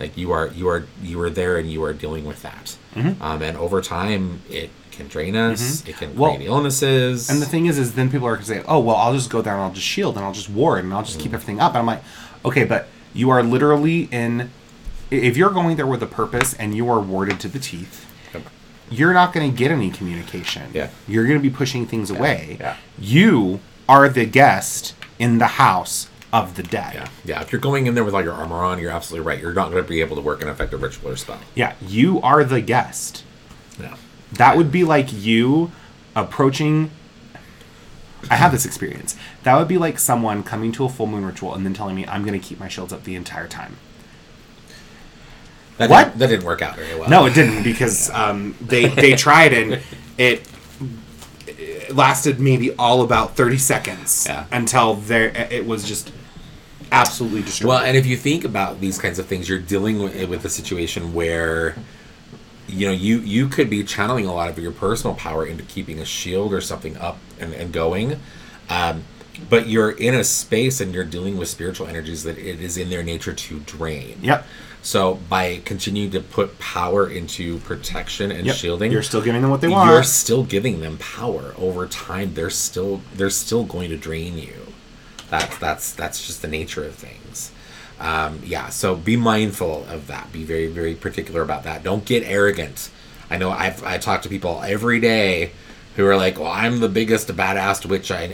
like you are you are you are there and you are dealing with that Mm-hmm. um, and over time it can drain us mm-hmm. it can Well, create illnesses And the thing is, is then people are going to say, "Oh, well, I'll just go there and I'll just shield and I'll just ward and I'll just keep mm-hmm. everything up." And I'm like, "Okay, but you are literally in. If you're going there with a purpose and you are warded to the teeth, you're not going to get any communication. Yeah. You're going to be pushing things away. yeah. You are the guest in the house of the day. yeah yeah if you're going in there with all your armor on you're absolutely right you're not going to be able to work an effective ritual or spell Yeah, you are the guest. yeah That would be like you approaching. I have this experience. That would be like someone coming to a full moon ritual and then telling me I'm going to keep my shields up the entire time. that What? didn't, that didn't work out very well No, it didn't because um, they they tried and it, it lasted maybe all about 30 seconds Yeah. until there it was just absolutely destroyed. Well, and if you think about these kinds of things, you're dealing with, with a situation where you know you you could be channeling a lot of your personal power into keeping a shield or something up and, and going. Um, but you're in a space and you're dealing with spiritual energies that it is in their nature to drain. yep. So by continuing to put power into protection and Yep. shielding, You're still giving them what they want. you're still giving them power over time. They're still they're still going to drain you. That's that's that's just the nature of things. Um, yeah, so be mindful of that. Be very very particular about that. Don't get arrogant. I know I've I talk to people every day who are like, "Well, I'm the biggest badass witch I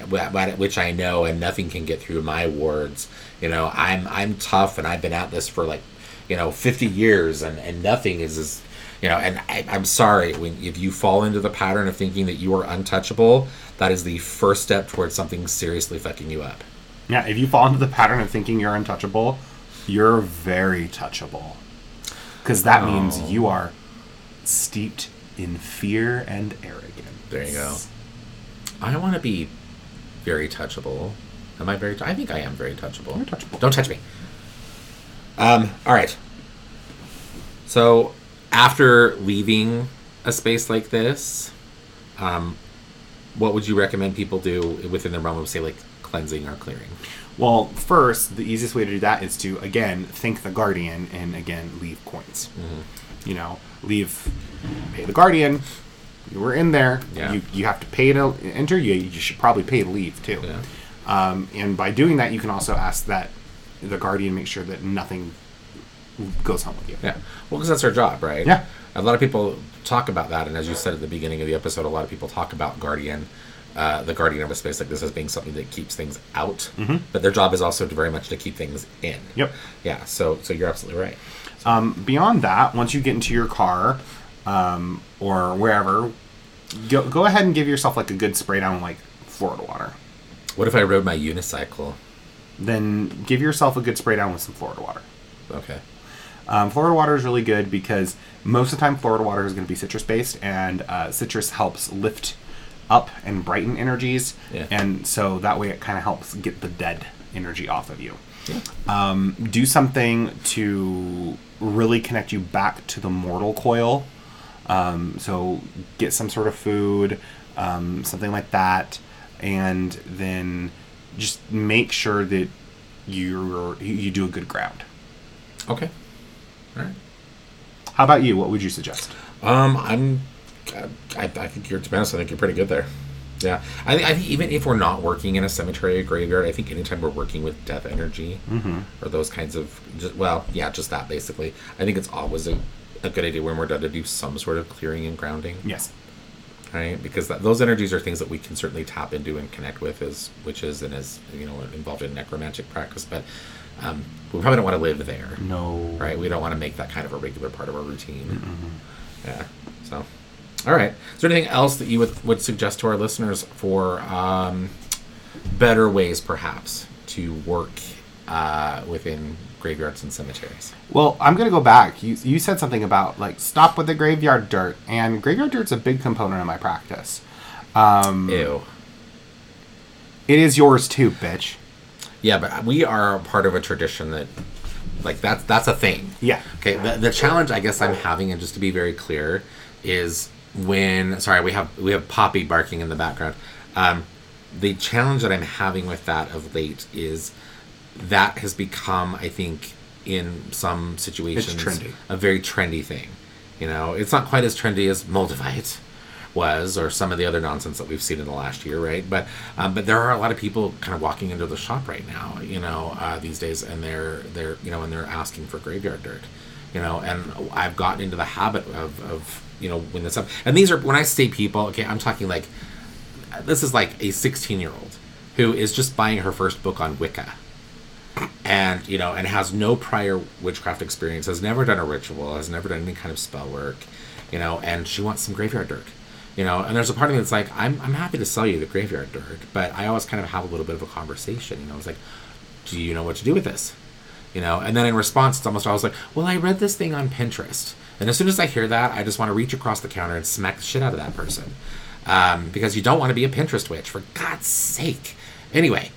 which I know, and nothing can get through my wards." You know, I'm I'm tough, and I've been at this for like, you know, 50 years, and and nothing is as you know. And I, I'm sorry when if you fall into the pattern of thinking that you are untouchable, that is the first step towards something seriously fucking you up. Yeah, if you fall into the pattern of thinking you're untouchable, you're very touchable. Because that means Oh. you are steeped in fear and arrogance. There you go. I want to be very touchable. Am I very? T- I think I am very touchable. You're touchable. Don't touch me. Um. All right. So, after leaving a space like this, um, what would you recommend people do within the realm of, say, like cleansing or clearing? Well, first, the easiest way to do that is to, again, thank the guardian and, again, leave coins. Mm-hmm. You know, leave, pay the guardian. You were in there. Yeah. You, you have to pay to enter. You, you should probably pay to leave, too. Yeah. Um, and by doing that, you can also ask that the guardian make sure that nothing goes home with you. Yeah. Well, because that's our job, right? Yeah. A lot of people talk about that, and as you said at the beginning of the episode, a lot of people talk about guardian, uh, the guardian of a space like this as being something that keeps things out, mm-hmm. but their job is also to very much to keep things in. Yep. Yeah. So, so you're absolutely right. Um, beyond that, once you get into your car um, or wherever, go, go ahead and give yourself like a good spray down like Florida water. What if I rode my unicycle? Then give yourself a good spray down with some Florida water. Okay. Um, Florida water is really good because most of the time Florida water is going to be citrus based, and uh, citrus helps lift up and brighten energies, Yeah. and so that way it kind of helps get the dead energy off of you. Yeah. Um, do something to really connect you back to the mortal coil. Um, so get some sort of food, um, something like that, and then just make sure that you're you do a good ground. Okay. All right. How about you? What would you suggest? Um, I'm. I, I think you're to be honest. I think you're pretty good there. Yeah, I, think- I think even if we're not working in a cemetery or graveyard, I think anytime we're working with death energy or those kinds of, just, well, yeah, just that basically. I think it's always a, a good idea when we're done to do some sort of clearing and grounding, Yes. right? Because that, those energies are things that we can certainly tap into and connect with as witches and as you know involved in necromantic practice, but um, we probably don't want to live there, No. right? We don't want to make that kind of a regular part of our routine. Yeah. So, all right. Is there anything else that you would, would suggest to our listeners for um, better ways, perhaps, to work uh, within graveyards and cemeteries? Well, I'm gonna go back. You you said something about like stop with the graveyard dirt, and graveyard dirt's a big component of my practice. Um, Ew. it is yours too, bitch. Yeah, but we are part of a tradition that, like, that's that's a thing. Yeah. Okay. The, the challenge I guess I'm having, and just to be very clear, is when sorry we have we have Poppy barking in the background. Um, the challenge that I'm having with that of late is that has become, I think, in some situations, a very trendy thing. You know, it's not quite as trendy as Moldavite was, or some of the other nonsense that we've seen in the last year, right? But um, but there are a lot of people kind of walking into the shop right now, you know, uh, these days, and they're they're you know, and they're asking for graveyard dirt, you know, and I've gotten into the habit of of you know when this up, and these are when I say people, okay, I'm talking like this is like a 16 year old who is just buying her first book on Wicca. And you know and has no prior witchcraft experience has never done a ritual has never done any kind of spell work you know and she wants some graveyard dirt you know. And there's a part of me that's like i'm, I'm happy to sell you the graveyard dirt but i always kind of have a little bit of a conversation you know. It's like do you know what to do with this? You know and then in response it's almost always like well i read this thing on pinterest and as soon as i hear that i just want to reach across the counter and smack the shit out of that person. Um, because you don't want to be a pinterest witch for god's sake. Anyway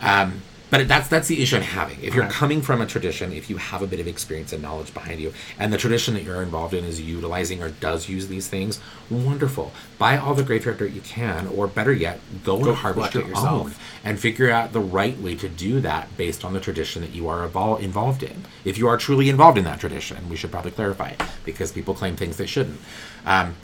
um, but that's that's the issue I'm having. If you're coming from a tradition, if you have a bit of experience and knowledge behind you, and the tradition that you're involved in is utilizing or does use these things, wonderful. Buy all the graveyard dirt you can, or better yet, go, Go and harvest your it yourself. own and figure out the right way to do that based on the tradition that you are evol- involved in. If you are truly involved in that tradition, we should probably clarify it because people claim things they shouldn't. Um,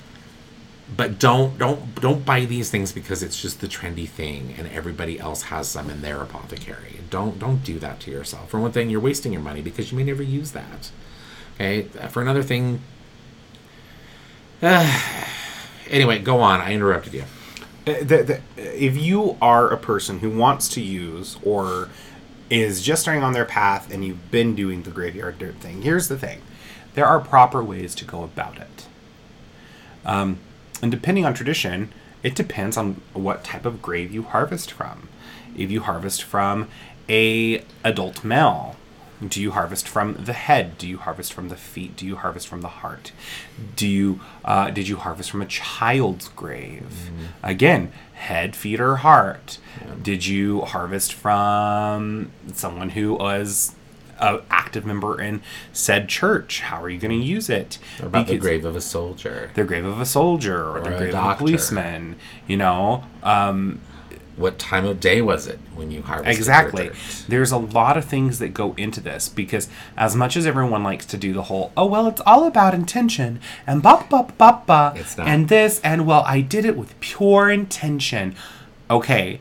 but don't don't don't buy these things because it's just the trendy thing and everybody else has some in their apothecary. Don't don't do that to yourself. For one thing, you're wasting your money because you may never use that. Okay. For another thing, anyway, go on. I interrupted you. Uh, the, the, if you are a person who wants to use or is just starting on their path and you've been doing the graveyard dirt thing, here's the thing there are proper ways to go about it. Um, and depending on tradition, it depends on what type of grave you harvest from. If you harvest from a adult male, do you harvest from the head? Do you harvest from the feet? Do you harvest from the heart? Do you uh, did you harvest from a child's grave? Again, head, feet, or heart. Did you harvest from someone who was an active member in said church? How are you going to use it? Or about the grave of a soldier. the grave of a soldier or, Or the a grave of a policeman. You know, um, What time of day was it when you harvested exactly. There's a lot of things that go into this because as much as everyone likes to do the whole, oh well, it's all about intention and ba ba ba ba and this and well, I did it with pure intention. Okay.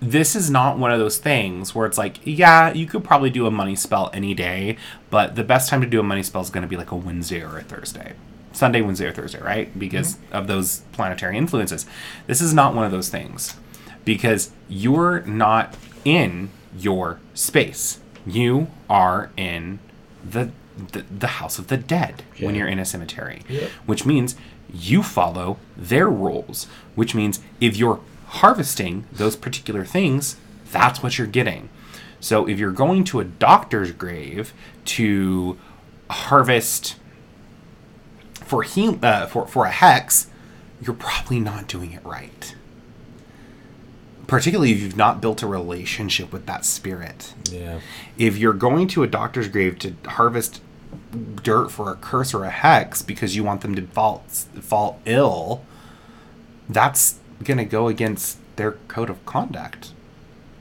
This is not one of those things where it's like, yeah, you could probably do a money spell any day, but the best time to do a money spell is going to be like a Wednesday or a Thursday. Sunday, Wednesday, or Thursday, right? Because mm-hmm. of those planetary influences. This is not one of those things because you're not in your space. You are in the the, the house of the dead when you're in a cemetery, which means you follow their rules. Which means if you're harvesting those particular things, that's what you're getting. So if you're going to a doctor's grave to harvest for he, uh, for for a hex, you're probably not doing it right. Particularly if you've not built a relationship with that spirit. Yeah. If you're going to a doctor's grave to harvest dirt for a curse or a hex because you want them to fall fall ill, that's gonna go against their code of conduct.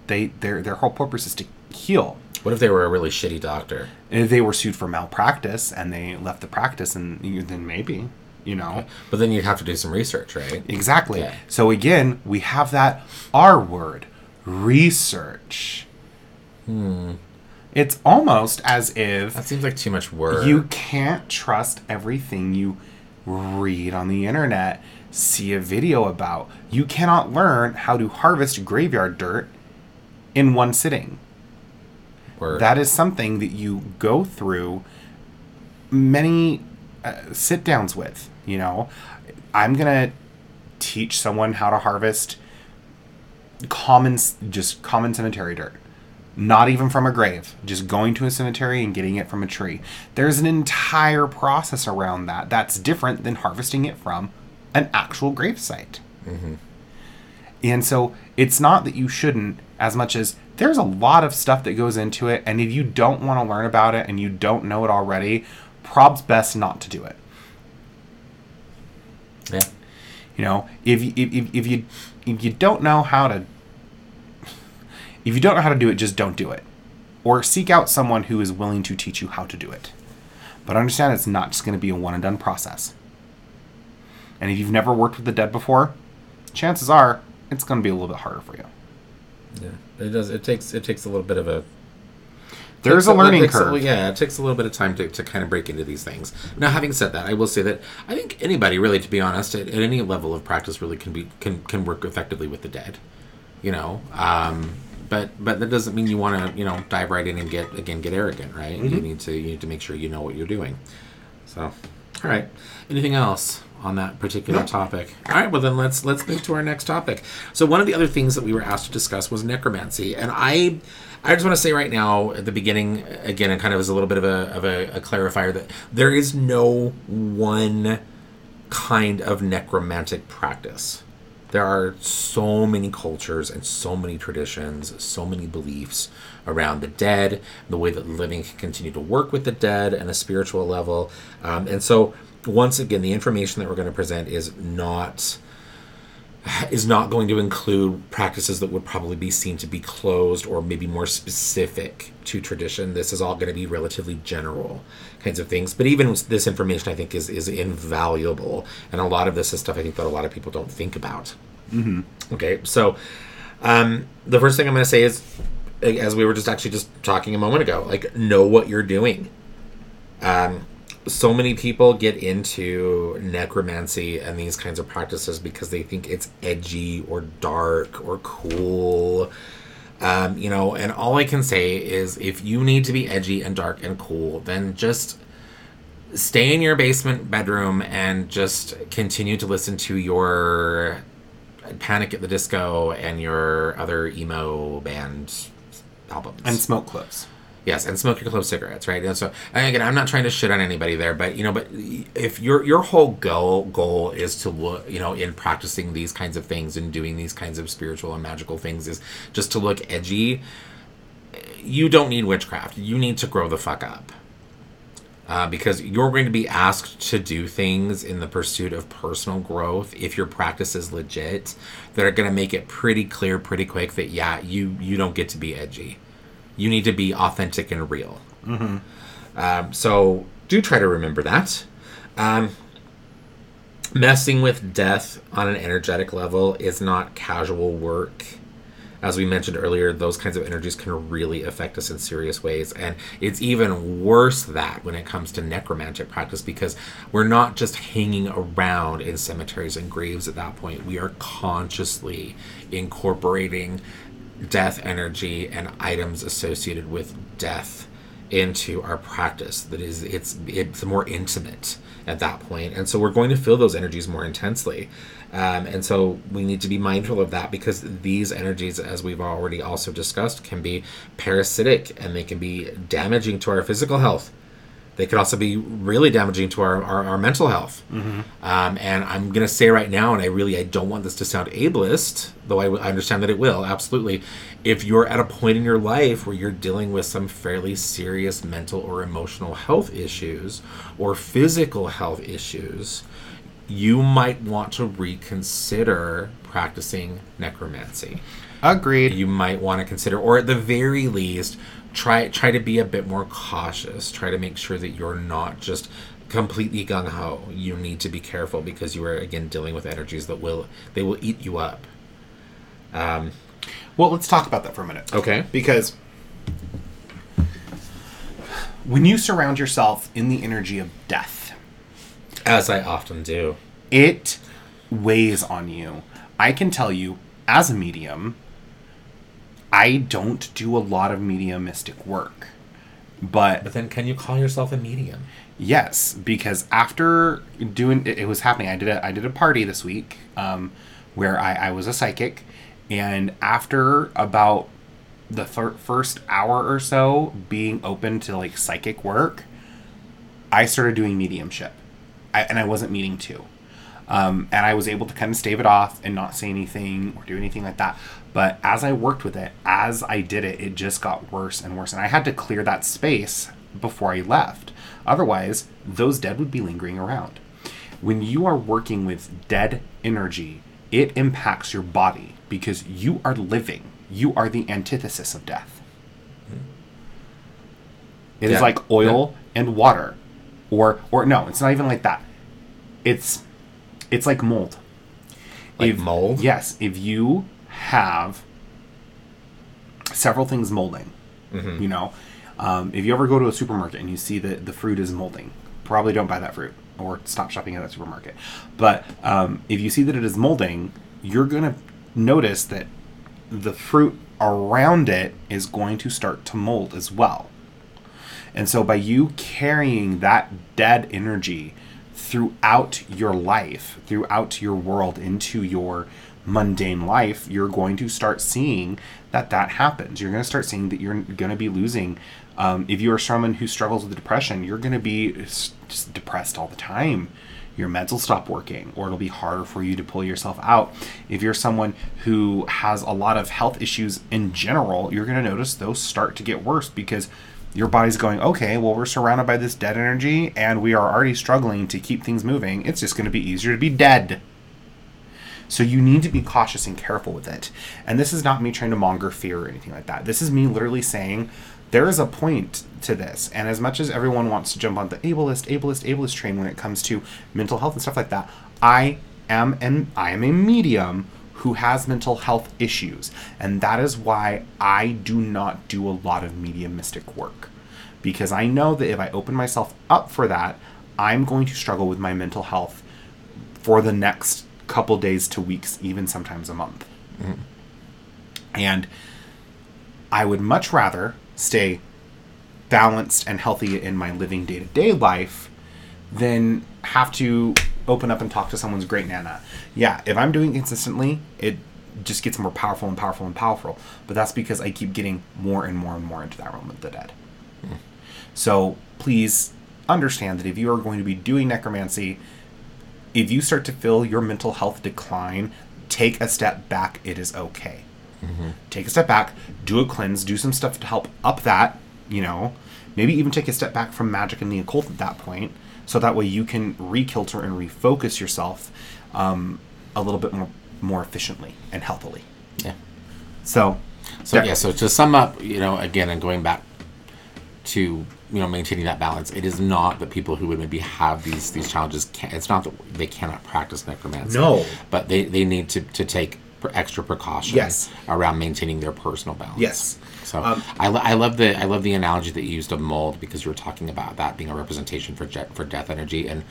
They their their whole purpose is to heal. What if they were a really shitty doctor? If they were sued for malpractice and they left the practice, and then maybe, you know. But then you'd have to do some research, right? Exactly. Okay. So again, we have that R word, research. Hmm. It's almost as if That seems like too much work. you can't trust everything you read on the internet, see a video about. You cannot learn how to harvest graveyard dirt in one sitting. Word. That is something that you go through many uh, sit downs with. You know, I'm gonna teach someone how to harvest common, just common cemetery dirt. Not even from a grave, just going to a cemetery and getting it from a tree. There's an entire process around that that's different than harvesting it from an actual grave site. And so it's not that you shouldn't, as much as there's a lot of stuff that goes into it. And if you don't want to learn about it and you don't know it already, prob's best not to do it. yeah. You know, if you, if, if, if you if you don't know how to if you don't know how to do it, just don't do it. Or seek out someone who is willing to teach you how to do it. But understand it's not just going to be a one and done process. And if you've never worked with the dead before, chances are it's going to be a little bit harder for you. Yeah. It does. It takes. It takes a little bit of a. There's a learning takes curve. yeah, it takes a little bit of time to, to kind of break into these things. Now, having said that, I will say that I think anybody, really, to be honest, at, at any level of practice, really can be can can work effectively with the dead. You know, um, but but that doesn't mean you want to you know dive right in and get again get arrogant, right? Mm-hmm. You need to you need to make sure you know what you're doing. So, all right. Anything else on that particular topic? All right. Well, then let's let's move to our next topic. So, one of the other things that we were asked to discuss was necromancy, and I. I just want to say right now at the beginning, again, and kind of as a little bit of a, of a, a clarifier, that there is no one kind of necromantic practice. There are so many cultures and so many traditions, so many beliefs around the dead, the way that living can continue to work with the dead and a spiritual level. Um, and so, once again, the information that we're going to present is not is not going to include practices that would probably be seen to be closed or maybe more specific to tradition. This is all going to be relatively general kinds of things. But even this information, I think, is is invaluable, and a lot of this is stuff I think that a lot of people don't think about. Mm-hmm. Okay, so um, the first thing I'm going to say is, as we were just actually just talking a moment ago, like know what you're doing. Um, so many people get into necromancy and these kinds of practices because they think it's edgy or dark or cool. Um, you know, and all I can say is if you need to be edgy and dark and cool, then just stay in your basement bedroom and just continue to listen to your Panic at the Disco and your other emo band albums. and smoke clips. Yes, and smoke your clove cigarettes, right? And so, and again, I'm not trying to shit on anybody there, but you know, but if your your whole goal goal is to look, you know, in practicing these kinds of things and doing these kinds of spiritual and magical things is just to look edgy, you don't need witchcraft. You need to grow the fuck up. Uh, because you're going to be asked to do things in the pursuit of personal growth if your practice is legit that are going to make it pretty clear pretty quick that yeah you you don't get to be edgy you need to be authentic and real um, so do try to remember that um, messing with death on an energetic level is not casual work as we mentioned earlier, those kinds of energies can really affect us in serious ways. And it's even worse that when it comes to necromantic practice because we're not just hanging around in cemeteries and graves at that point. We are consciously incorporating death energy and items associated with death into our practice that is it's it's more intimate at that point. And so we're going to feel those energies more intensely. Um, and so we need to be mindful of that because these energies as we've already also discussed can be parasitic and they can be damaging to our physical health they could also be really damaging to our, our, our mental health. Um, and i'm going to say right now and i really i don't want this to sound ableist though I, w- I understand that it will absolutely. If you're at a point in your life where you're dealing with some fairly serious mental or emotional health issues or physical health issues you might want to reconsider practicing necromancy. Agreed. you might want to consider or at the very least try try to be a bit more cautious try to make sure that you're not just completely gung ho, you need to be careful because you are again dealing with energies that will they will eat you up. Um, Well, let's talk about that for a minute. okay. Because when you surround yourself in the energy of death, As I often do. it weighs on you. I can tell you, as a medium, I don't do a lot of mediumistic work. But But then, can you call yourself a medium? Yes, because after doing it, it was happening. I did a I did a party this week um, where I, I was a psychic, and after about the fir- first hour or so being open to like psychic work, I started doing mediumship, I, and I wasn't meaning to. Um, and I was able to kind of stave it off and not say anything or do anything like that. But as I worked with it, as I did it, it just got worse and worse. And I had to clear that space before I left. Otherwise, those dead would be lingering around. When you are working with dead energy, it impacts your body because you are living. You are the antithesis of death. It is Yeah. like oil and water. Or or no, it's not even like that. It's it's like mold. Like mold? Yes, if you have several things molding, Mm-hmm. you know, um, if you ever go to a supermarket and you see that the fruit is molding, probably don't buy that fruit or stop shopping at that supermarket. But um, if you see that it is molding, you're gonna notice that the fruit around it is going to start to mold as well. And so by you carrying that dead energy throughout your life, throughout your world, into your mundane life, you're going to start seeing that that happens. You're going to start seeing that you're going to be losing. Um, if you are someone who struggles with depression, you're going to be just depressed all the time. Your meds will stop working, or it'll be harder for you to pull yourself out. If you're someone who has a lot of health issues in general, you're going to notice those start to get worse because your body's going, okay, well, we're surrounded by this dead energy and we are already struggling to keep things moving. It's just going to be easier to be dead. So you need to be cautious and careful with it. And this is not me trying to monger fear or anything like that. This is me literally saying there is a point to this. And as much as everyone wants to jump on the ableist, ableist, ableist train when it comes to mental health and stuff like that, I am an I am a medium who has mental health issues. And that is why I do not do a lot of mediumistic work. Because I know that if I open myself up for that, I'm going to struggle with my mental health for the next couple days to weeks, even sometimes a month. Mm-hmm. And I would much rather stay balanced and healthy in my living day to day life than have to open up and talk to someone's great nana. Yeah, if I'm doing it consistently, it just gets more powerful and powerful and powerful. But that's because I keep getting more and more and more into that realm of the dead. Mm. So please understand that if you are going to be doing necromancy, if you start to feel your mental health decline, take a step back. It is okay. Take a step back, do a cleanse, do some stuff to help up that, you know, maybe even take a step back from magic and the occult at that point, so that way you can rekilter and refocus yourself um, a little bit more more efficiently and healthily. Yeah. So, So Yeah. yeah, so to sum up, you know, again, and going back to you know maintaining that balance, it is not that people who would maybe have these these challenges can't. It's not that they cannot practice necromancy. No. but they they need to to take extra precautions Yes. around maintaining their personal balance. Yes. So Um, I, I love the I love the analogy that you used of mold because you were talking about that being a representation for jet, for death energy and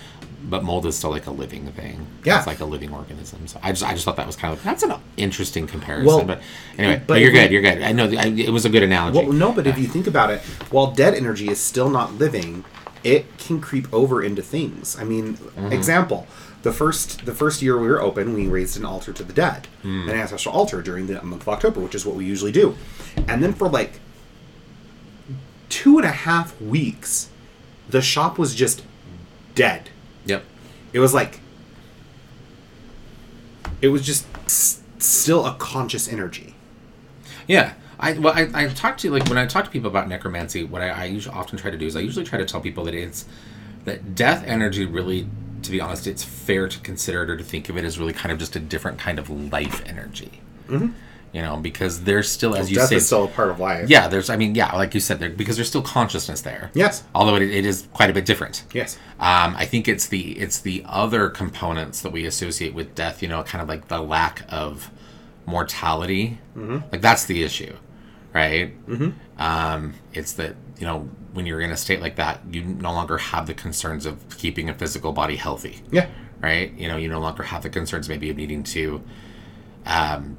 but mold is still like a living thing. Yeah. it's like a living organism. So I just I just thought that was kind of that's an interesting comparison. Well, but anyway, but but you're good. You're good. I know I, it was a good analogy. Well, no, but if you think about it, while dead energy is still not living, it can creep over into things. I mean, Mm-hmm. example: the first the first year we were open, we raised an altar to the dead, Mm. an ancestral altar during the month of October, which is what we usually do, and then for like two and a half weeks, the shop was just dead. It was like it was just s- still a conscious energy. Yeah. I well I, I talk to like when I talk to people about necromancy, what I, I usually often try to do is I usually try to tell people that it's that death energy really to be honest, it's fair to consider it or to think of it as really kind of just a different kind of life energy. Mm-hmm. You know, because there's still, as you Death say, is still a part of life. yeah, there's. I mean, yeah, like you said, there because there's still consciousness there. Yes. Although it, it is quite a bit different. Yes. Um, I think it's the it's the other components that we associate with death. You know, kind of like the lack of mortality. Mm-hmm. Like that's the issue, right? Mm-hmm. Um, it's that you know when you're in a state like that, you no longer have the concerns of keeping a physical body healthy, Yeah. right? You know, you no longer have the concerns maybe of needing to. Um,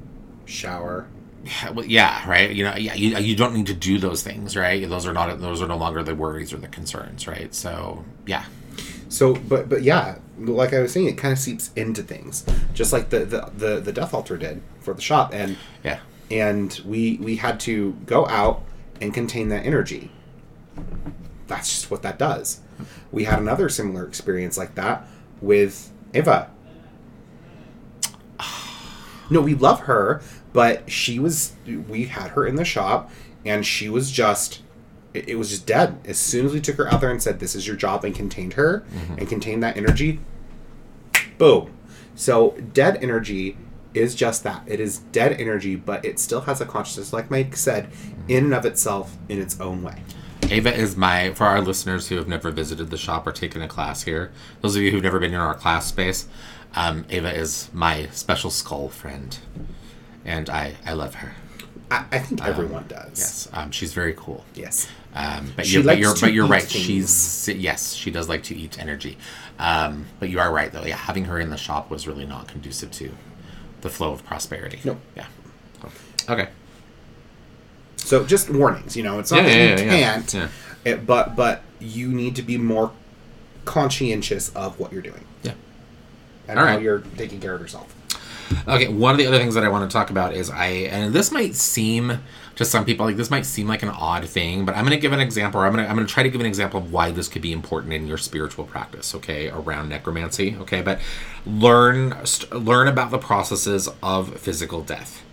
Shower. yeah, well, yeah, right. You know, yeah, you, you don't need to do those things, right? Those are not those are no longer the worries or the concerns, right? So yeah, So, but but yeah, like I was saying, it kind of seeps into things, just like the the the, the Death Altar did for the shop, and yeah, and we we had to go out and contain that energy. That's just what that does. We had another similar experience like that with Eva. No, we love her, but she was. We had her in the shop, and she was just. It, it was just dead. As soon as we took her out there and said, "This is your job," and contained her and contained that energy, boom. So dead energy is just that. It is dead energy, but it still has a consciousness, like Mike said, in and of itself, in its own way. Ava is my for our listeners who have never visited the shop or taken a class here. Those of you who've never been in our class space, um, Ava is my special skull friend, and I I love her. I, I think everyone does. Um, Yes, um, she's very cool. Yes. Um, but She you're, but you're, to but you're eat right. things. She's yes, she does like to eat energy. Um, but you are right though. Yeah, having her in the shop was really not conducive to the flow of prosperity. No. Yeah. Okay. So just warnings. You know, it's not Yeah, that yeah, you yeah, yeah. can't, Yeah. it- but but you need to be more conscientious of what you're doing Yeah. and All how right. you're taking care of yourself. Okay, one of the other things that I want to talk about is I, and this might seem to some people like this might seem like an odd thing, but I'm going to give an example. Or I'm going to I'm going to try to give an example of why this could be important in your spiritual practice. Okay, around necromancy. Okay, but learn st- learn about the processes of physical death.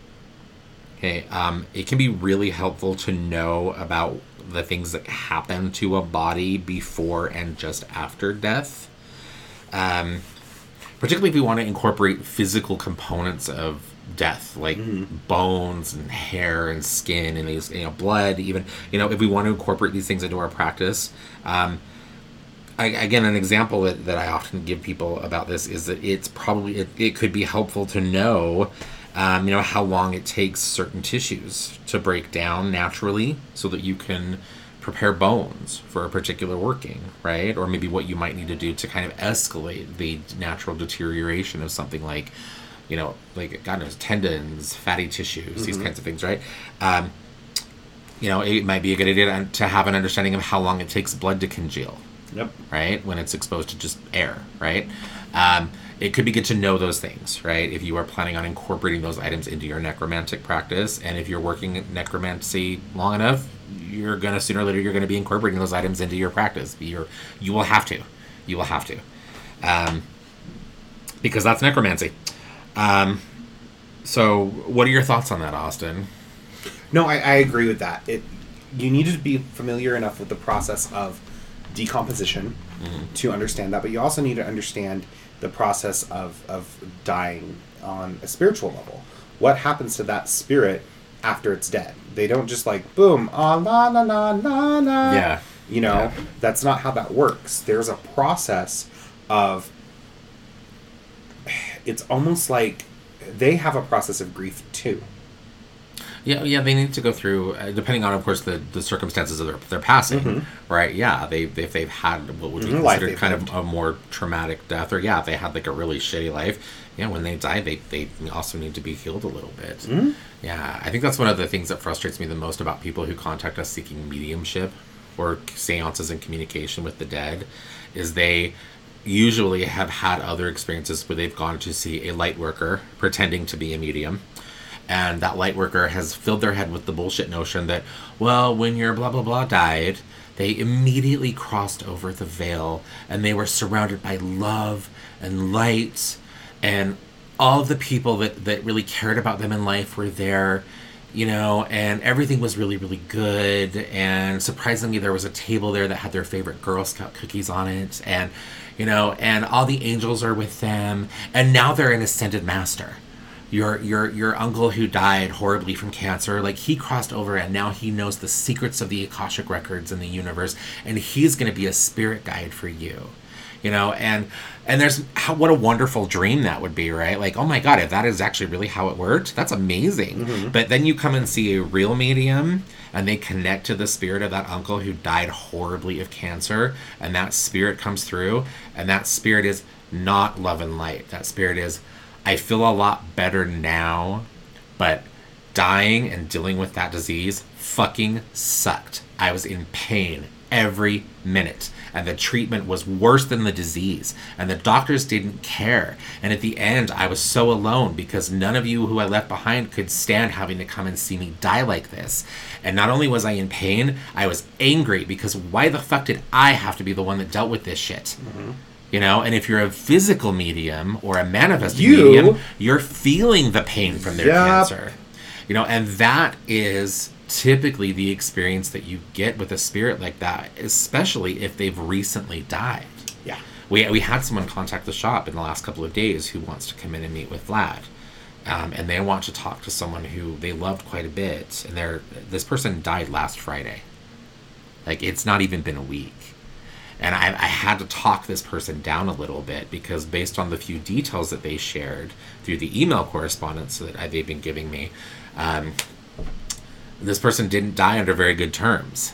Okay, um, it can be really helpful to know about the things that happen to a body before and just after death. Um, particularly if we want to incorporate physical components of death like bones and hair and skin and these you know blood even you know if we want to incorporate these things into our practice um, I, again an example that, that i often give people about this is that it's probably it, it could be helpful to know um, you know how long it takes certain tissues to break down naturally so that you can prepare bones for a particular working right or maybe what you might need to do to kind of escalate the natural deterioration of something like you know like god knows tendons fatty tissues these kinds of things right um, you know it might be a good idea to- to have an understanding of how long it takes blood to congeal Yep. right? When it's exposed to just air, right? Um, it could be good to know those things, right? If you are planning on incorporating those items into your necromantic practice, and if you're working necromancy long enough, you're gonna sooner or later you're gonna be incorporating those items into your practice. You're you will have to, you will have to, um, because that's necromancy. Um, so, what are your thoughts on that, Austin? No, I, I agree with that. It you need to be familiar enough with the process of decomposition to understand that, but you also need to understand the process of of dying on a spiritual level. What happens to that spirit after it's dead? They don't just like boom, ah la la la la la. Yeah. You know, Yeah. that's not how that works. There's a process of it's almost like they have a process of grief too. Yeah, yeah, they need to go through, uh, depending on, of course, the, the circumstances of their, their passing, right? Yeah, they if they've had what would be Mhm, considered kind lived. of a more traumatic death, or yeah, they had like a really shitty life. Yeah, when they die, they they also need to be healed a little bit. Mm-hmm. Yeah, I think that's one of the things that frustrates me the most about people who contact us seeking mediumship or seances and communication with the dead, is they usually have had other experiences where they've gone to see a light worker pretending to be a medium and that light worker has filled their head with the bullshit notion that well when your blah blah blah died they immediately crossed over the veil and they were surrounded by love and light and all the people that that really cared about them in life were there you know and everything was really really good. And surprisingly there was a table there that had their favorite girl scout cookies on it. And you know and all the angels are with them. And now they're an ascended master. Your your your uncle who died horribly from cancer like he crossed over and now he knows the secrets of the akashic records in the universe. And he's going to be a spirit guide for you you know and and there's how, what a wonderful dream that would be right? Like oh my god if that is actually really how it worked that's amazing. Mm-hmm. But then you come and see a real medium and they connect to the spirit of that uncle who died horribly of cancer and that spirit comes through and that spirit is not love and light. That spirit is i feel a lot better now but dying and dealing with that disease fucking sucked. I was in pain every minute and the treatment was worse than the disease and the doctors didn't care. And at the end i was so alone because none of you who i left behind could stand having to come and see me die like this. And not only was i in pain i was angry because why the fuck did i have to be the one that dealt with this shit? Mm-hmm. You know and if you're a physical medium or a manifesting You- medium you're feeling the pain from their Yep. cancer. You know and that is typically the experience that you get with a spirit like that especially if they've recently died Yeah. we, we had someone contact the shop in the last couple of days who wants to come in and meet with Vlad. Um, and they want to talk to someone who they loved quite a bit. And they're, this person died last Friday. Like, it's not even been a week. And I, I had to talk this person down a little bit because, based on the few details that they shared through the email correspondence that I, they've been giving me, um, this person didn't die under very good terms.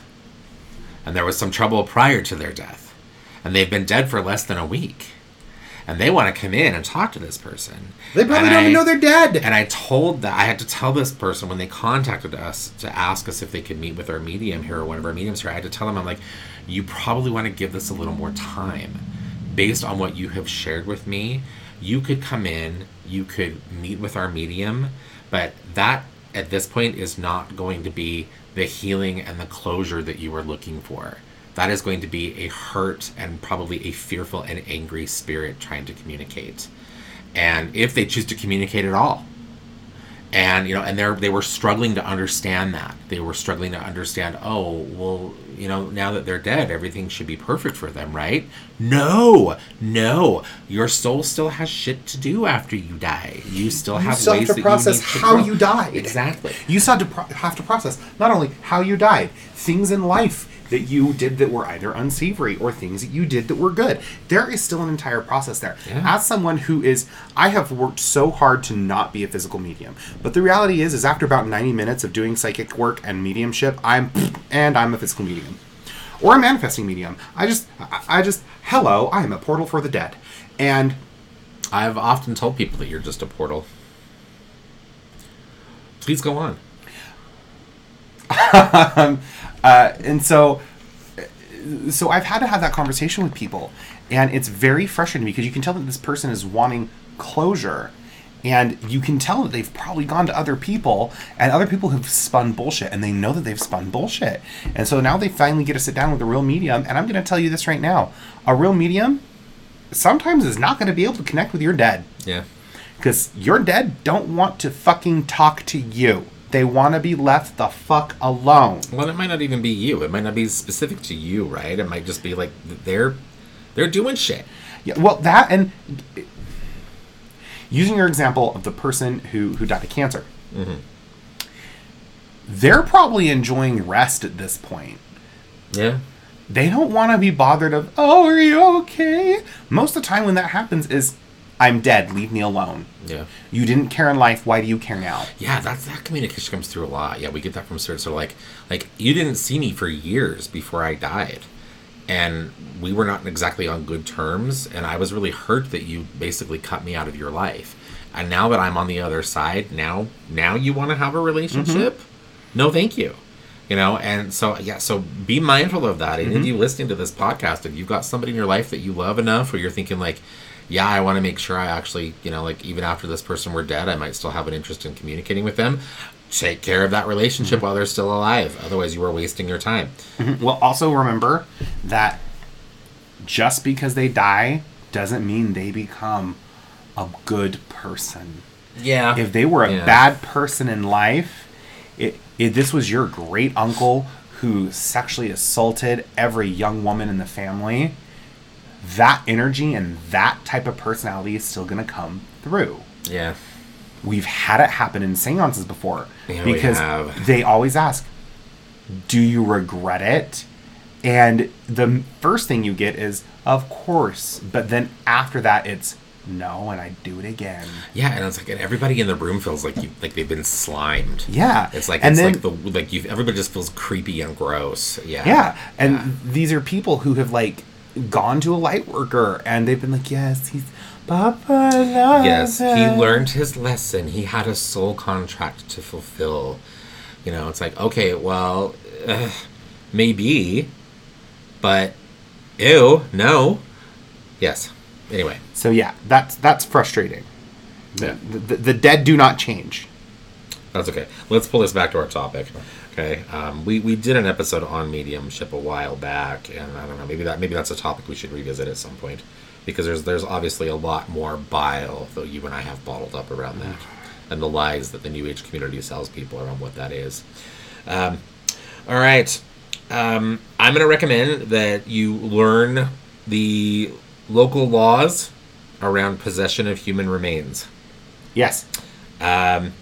And there was some trouble prior to their death. And they've been dead for less than a week. And they want to come in and talk to this person. They probably And don't I- even know they're dead. and I told that I had to tell this person when they contacted us to ask us if they could meet with our medium here or one of our mediums here. I had to tell them, I'm like, you probably want to give this a little more time. Based on what you have shared with me, you could come in, you could meet with our medium, but that at this point is not going to be the healing and the closure that you are looking for. That is going to be a hurt and probably a fearful and angry spirit trying to communicate. And if they choose to communicate at all, and you know and they they were struggling to understand that they were struggling to understand oh well you know now that they're dead everything should be perfect for them right no no your soul still has shit to do after you die you still You have still ways have to that process you how grow. you died. exactly You still have to, pro- have to process not only how you died, things in life that you did that were either unsavory or things that you did that were good. There is still an entire process there. Yeah. As someone who is, I have worked so hard to not be a physical medium, but the reality is, is after about ninety minutes of doing psychic work and mediumship, I'm and I'm a physical medium or a manifesting medium. I just, I, I just, hello, I am a portal for the dead, and i've often told people that you're just a portal please go on uh, and so so I've had to have that conversation with people, and it's very frustrating because you can tell that this person is wanting closure, and you can tell that they've probably gone to other people, and other people have spun bullshit, and they know that they've spun bullshit, and so now they finally get to sit down with a real medium, and I'm going to tell you this right now: a real medium sometimes is not going to be able to connect with your dead. Yeah. Because your dead don't want to fucking talk to you. They want to be left the fuck alone. well it might not even be you it might not be specific to you right it might just be like they're they're doing shit Yeah, well, that and using your example of the person who who died of cancer, mm-hmm. they're probably enjoying rest at this point. yeah They don't want to be bothered of, oh, are you okay? Most of the time when that happens is, I'm dead. Leave me alone. yeah You didn't care in life. Why do you care now? Yeah, that's that communication comes through a lot. Yeah, we get that from spirits. So like, like you didn't see me for years before I died, and we were not exactly on good terms, and I was really hurt that you basically cut me out of your life. And now that I'm on the other side, now now you want to have a relationship? Mm-hmm. No, thank you. You know, and so yeah, so be mindful of that. And if mm-hmm. you listening to this podcast, if you've got somebody in your life that you love enough, where you're thinking like, yeah, I want to make sure I actually, you know, like even after this person were dead, I might still have an interest in communicating with them. Take care of that relationship mm-hmm. while they're still alive. Otherwise, you are wasting your time. Mm-hmm. Well, also remember that just because they die doesn't mean they become a good person. Yeah. if they were a Yeah. bad person in life, it, if this was your great uncle who sexually assaulted every young woman in the family, that energy and that type of personality is still going to come through. Yeah. we've had it happen in seances before Yeah, we because have. they always ask, "Do you regret it?" And the first thing you get is, "Of course," but then after that, it's no, and I do it again. Yeah, and it's like and everybody in the room feels like you like they've been slimed. Yeah, It's like and it's then like the like you everybody just feels creepy and gross. Yeah. Yeah, and Yeah. these are people who have like gone to a light worker and they've been like, yes, he's Papa. loves Yes, he learned his lesson. He had a soul contract to fulfill. You know, it's like, okay, well, uh, maybe, but ew, no. Yes. Anyway, So yeah, that's that's frustrating. Yeah. The, the, the dead do not change. that's okay. Let's pull this back to our topic. Okay, um, we we did an episode on mediumship a while back, and I don't know, maybe that maybe that's a topic we should revisit at some point, because there's there's obviously a lot more bile that you and I have bottled up around that, and the lies that the New Age community sells people around what that is. Um, all right, um, I'm going to recommend that you learn the local laws around possession of human remains. Yes. Um,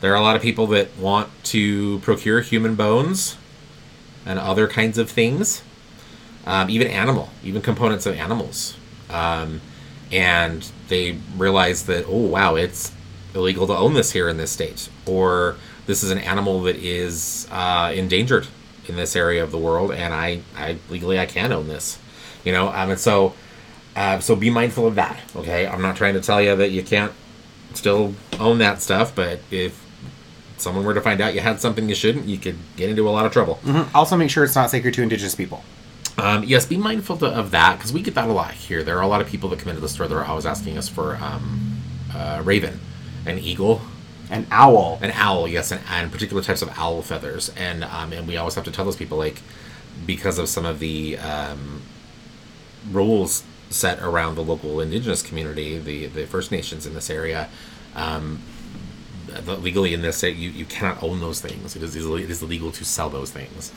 there are a lot of people that want to procure human bones and other kinds of things, um, even animal, even components of animals. Um, and they realize that, oh, wow, it's illegal to own this here in this state. Or this is an animal that is uh, endangered in this area of the world, and I, I legally I can own this. You know, um, and so, uh, so be mindful of that. Okay, I'm not trying to tell you that you can't still own that stuff, but if someone were to find out you had something you shouldn't, you could get into a lot of trouble. Mhm. Also, make sure it's not sacred to indigenous people. Um, yes, be mindful to, of that because we get that a lot here. There are a lot of people that come into the store that are always asking us for um, uh, raven, an eagle, An owl. an owl, yes, and, and particular types of owl feathers, and um, and we always have to tell those people like because of some of the um, rules set around the local indigenous community, the the First Nations in this area. Legally in this state, you, you cannot own those things. It is it is illegal to sell those things,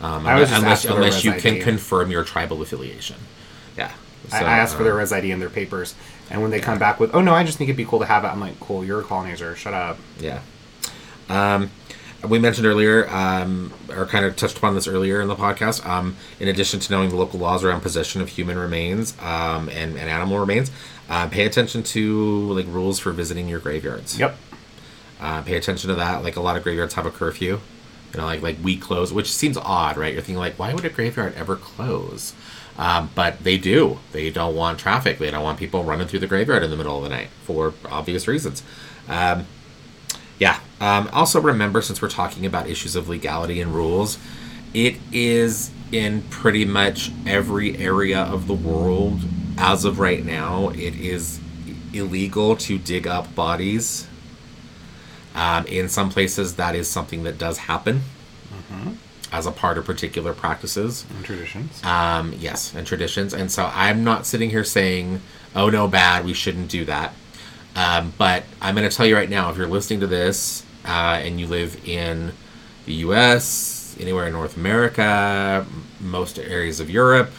um, I unless asked for their unless you can ID. confirm your tribal affiliation. Yeah, I, So, I asked for uh, their res ID and their papers, and when they come back with, "Oh no, I just think it'd be cool to have it," I'm like, "Cool, you're a colonizer. Shut up." Yeah. Um, we mentioned earlier, um, or kind of touched upon this earlier in the podcast. Um, in addition to knowing the local laws around possession of human remains um, and, and animal remains, uh, pay attention to like rules for visiting your graveyards. Yep. Uh, pay attention to that. Like a lot of graveyards have a curfew. You know, like like we close, which seems odd, right? You're thinking like, why would a graveyard ever close? Um, but they do. They don't want traffic. They don't want people running through the graveyard in the middle of the night for obvious reasons. Um, yeah. Um, also, remember, since we're talking about issues of legality and rules, it is in pretty much every area of the world as of right now. It is illegal to dig up bodies. Um, in some places, that is something that does happen as a part of particular practices. And traditions. Um, yes, and traditions. And so I'm not sitting here saying, oh no, bad, we shouldn't do that. Um, but I'm going to tell you right now if you're listening to this uh, and you live in the US, anywhere in North America, most areas of Europe,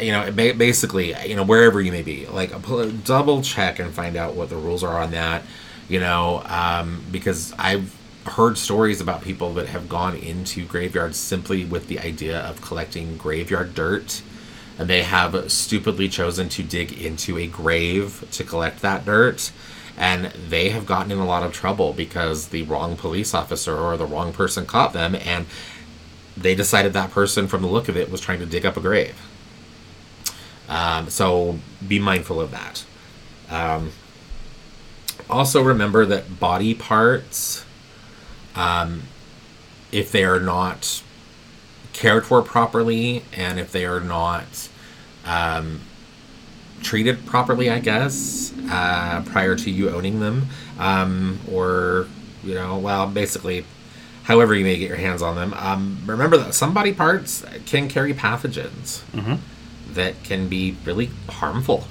you know, basically, you know, wherever you may be, like double check and find out what the rules are on that, you know, um, because I've heard stories about people that have gone into graveyards simply with the idea of collecting graveyard dirt, and they have stupidly chosen to dig into a grave to collect that dirt. And they have gotten in a lot of trouble because the wrong police officer or the wrong person caught them, and they decided that person, from the look of it, was trying to dig up a grave. Um, so be mindful of that. Um, also, remember that body parts, um, if they are not cared for properly and if they are not um, treated properly, I guess, uh, prior to you owning them, um, or, you know, well, basically, however you may get your hands on them, um, remember that some body parts can carry pathogens that can be really harmful.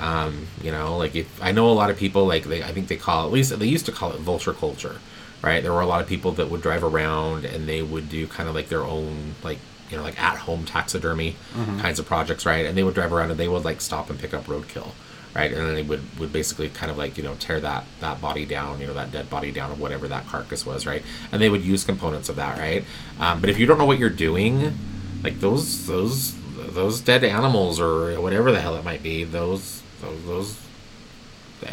Um, you know, like if I know a lot of people, like they, I think they call it, at least they used to call it vulture culture, right? There were a lot of people that would drive around and they would do kind of like their own, like you know, like at home taxidermy kinds of projects, right? And they would drive around and they would like stop and pick up roadkill, right? And then they would, would basically kind of like you know tear that that body down, you know that dead body down, or whatever that carcass was, right? And they would use components of that, right? Um, but if you don't know what you're doing, like those those those dead animals or whatever the hell it might be, those those, those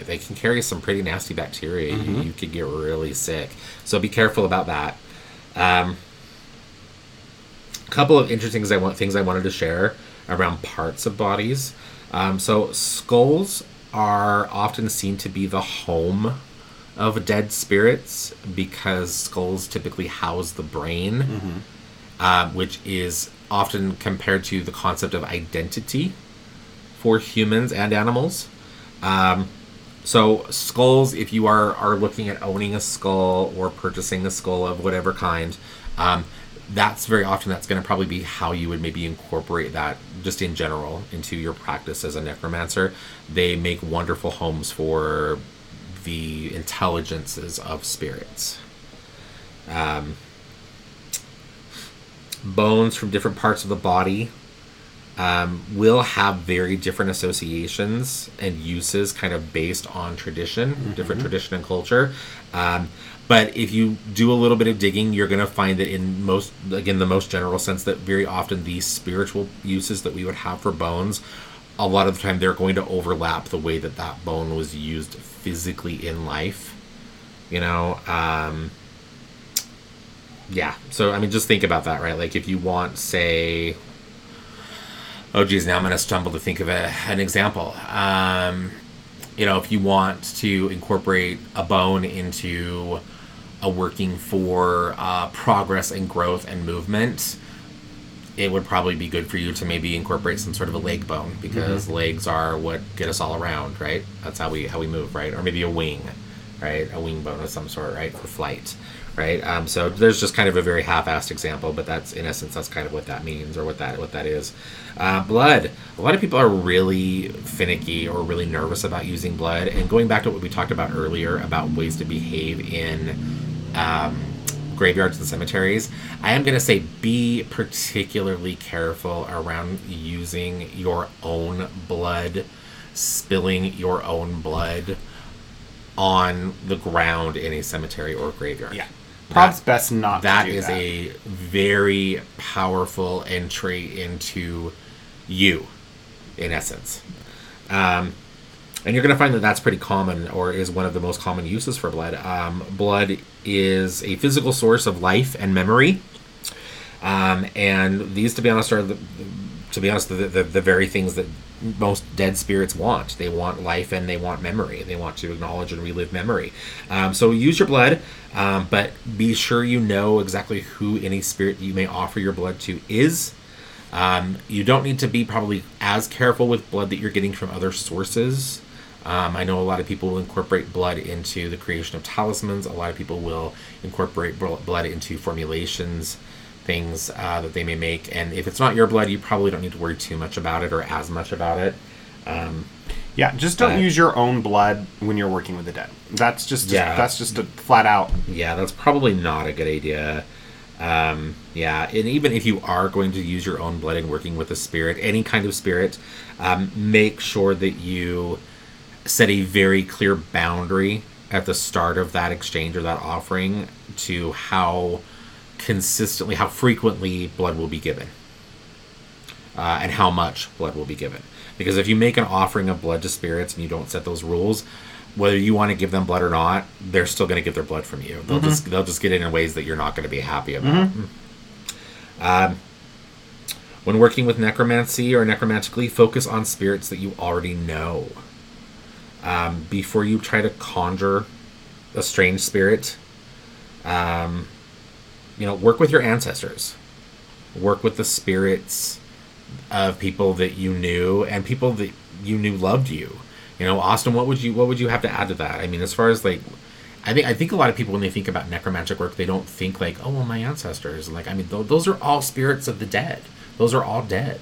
they can carry some pretty nasty bacteria. You, you could get really sick. So be careful about that. Um, a couple of interesting things I want things I wanted to share around parts of bodies. Um, so skulls are often seen to be the home of dead spirits because skulls typically house the brain, uh, which is often compared to the concept of identity for humans and animals. Um, so skulls, if you are are looking at owning a skull or purchasing a skull of whatever kind, um, that's very often that's going to probably be how you would maybe incorporate that just in general into your practice as a necromancer. They make wonderful homes for the intelligences of spirits. Um, bones from different parts of the body um, will have very different associations and uses kind of based on tradition, different tradition and culture. Um, but if you do a little bit of digging, you're going to find that in most, again, the most general sense, that very often these spiritual uses that we would have for bones, a lot of the time they're going to overlap the way that that bone was used physically in life. You know, um, yeah. So I mean, just think about that, right? Like if you want, say, oh geez, now I'm going to stumble to think of a, an example. Um, you know, if you want to incorporate a bone into a working for uh, progress and growth and movement, it would probably be good for you to maybe incorporate some sort of a leg bone because legs are what get us all around, right? That's how we how we move, right? Or maybe a wing, right? A wing bone of some sort, right, for flight, right? Um, so there's just kind of a very half-assed example, but that's in essence that's kind of what that means or what that what that is. Uh, blood. A lot of people are really finicky or really nervous about using blood, and going back to what we talked about earlier about ways to behave in um, graveyards and cemeteries, I am going to say be particularly careful around using your own blood, spilling your own blood on the ground in a cemetery or graveyard. Yeah. Probably That- best not that that. a very powerful entry into you, in essence. Um, and you're going to find that that's pretty common, or is one of the most common uses for blood. Um, blood is a physical source of life and memory, um, and these, to be honest, are the, to be honest the, the, the very things that most dead spirits want. They want life and they want memory. They want to acknowledge and relive memory. Um, so use your blood, um, but be sure you know exactly who any spirit you may offer your blood to is. Um, you don't need to be probably as careful with blood that you're getting from other sources. Um, I know a lot of people will incorporate blood into the creation of talismans. A lot of people will incorporate blood into formulations, things uh, that they may make. And if it's not your blood, you probably don't need to worry too much about it or as much about it. Um, Yeah, just don't But- use your own blood when you're working with the dead. That's just Yeah. that's just a flat out. Yeah, that's probably not a good idea. Um, yeah, and even if you are going to use your own blood and working with a spirit, any kind of spirit, um, make sure that you set a very clear boundary at the start of that exchange or that offering to how consistently, how frequently blood will be given, uh, and how much blood will be given. Because if you make an offering of blood to spirits and you don't set those rules, whether you want to give them blood or not, they're still going to get their blood from you. They'll just they'll just get it in ways that you're not going to be happy about. Um, when working with necromancy or necromantically, focus on spirits that you already know. Um, before you try to conjure a strange spirit, um, you know, work with your ancestors. Work with the spirits of people that you knew and people that you knew loved you. You know, Austin, what would you what would you have to add to that? I mean, as far as like I think I think a lot of people when they think about necromantic work, they don't think like, oh well, my ancestors. Like, I mean, th- those are all spirits of the dead. Those are all dead,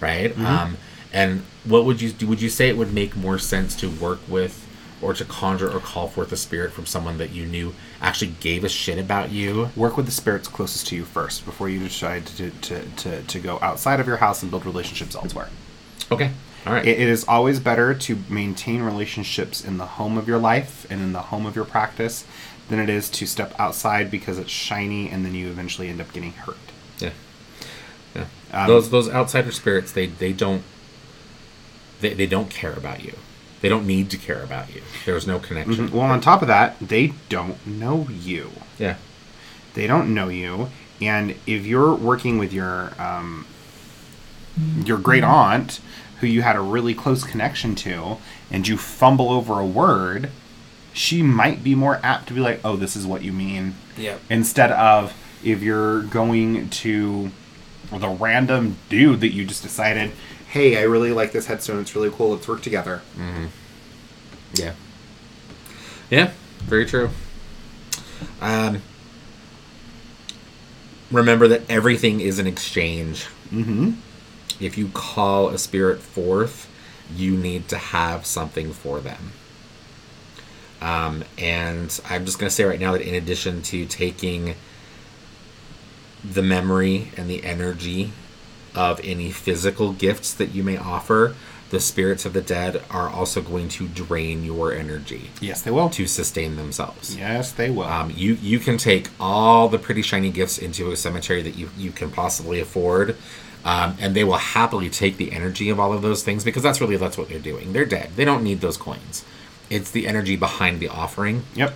right? Um, and what would you do? Would you say it would make more sense to work with or to conjure or call forth a spirit from someone that you knew actually gave a shit about you? Work with the spirits closest to you first before you decide to to, to, to go outside of your house and build relationships elsewhere. Okay. All right. It, it is always better to maintain relationships in the home of your life and in the home of your practice than it is to step outside because it's shiny and then you eventually end up getting hurt. Yeah. Yeah. Um, those those outsider spirits, they they don't they, they don't care about you. They don't need to care about you. There's no connection. Well, on top of that, they don't know you. Yeah. They don't know you, and if you're working with your um, your great aunt, who you had a really close connection to, and you fumble over a word, she might be more apt to be like, "Oh, this is what you mean," Yep. instead of if you're going to the random dude that you just decided, "Hey, I really like this headstone. It's really cool. Let's work together." Yeah. Yeah, very true. Um, remember that everything is an exchange. Mm-hmm. If you call a spirit forth, you need to have something for them. Um, and I'm just going to say right now that in addition to taking the memory and the energy of any physical gifts that you may offer, the spirits of the dead are also going to drain your energy Yes, they will. to sustain themselves. Yes, they will. Um, you you can take all the pretty shiny gifts into a cemetery that you you can possibly afford, um, and they will happily take the energy of all of those things because that's really that's what they're doing. They're dead. They don't need those coins. It's the energy behind the offering. yep.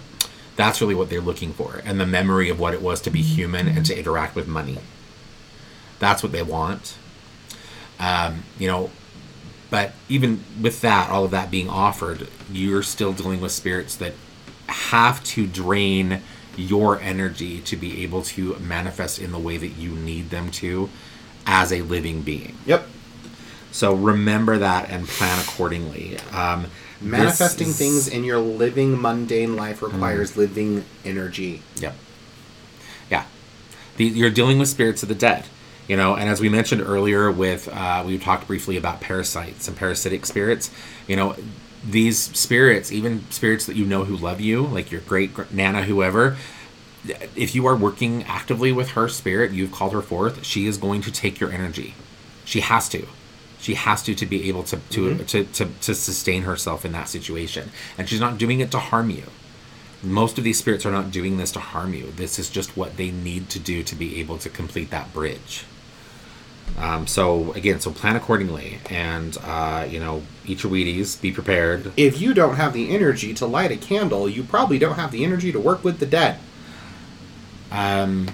That's really what they're looking for, and the memory of what it was to be human and to interact with money. That's what they want. Um, you know, but even with that, all of that being offered, you're still dealing with spirits that have to drain your energy to be able to manifest in the way that you need them to as a living being. Yep. So remember that and plan accordingly. Um, Manifesting is- things in your living mundane life requires living energy. Yep. Yeah. The, you're dealing with spirits of the dead, you know, and as we mentioned earlier, with uh, we talked briefly about parasites and parasitic spirits. You know, these spirits, even spirits that you know who love you, like your great gr- nana, whoever. If you are working actively with her spirit, you've called her forth. She is going to take your energy. She has to. She has to to be able to to, to, to to sustain herself in that situation, and she's not doing it to harm you most of these spirits are not doing this to harm you. This is just what they need to do to be able to complete that bridge. Um, so again, so plan accordingly, and uh, you know, eat your Wheaties. Be prepared. If you don't have the energy to light a candle, you probably don't have the energy to work with the dead. Um,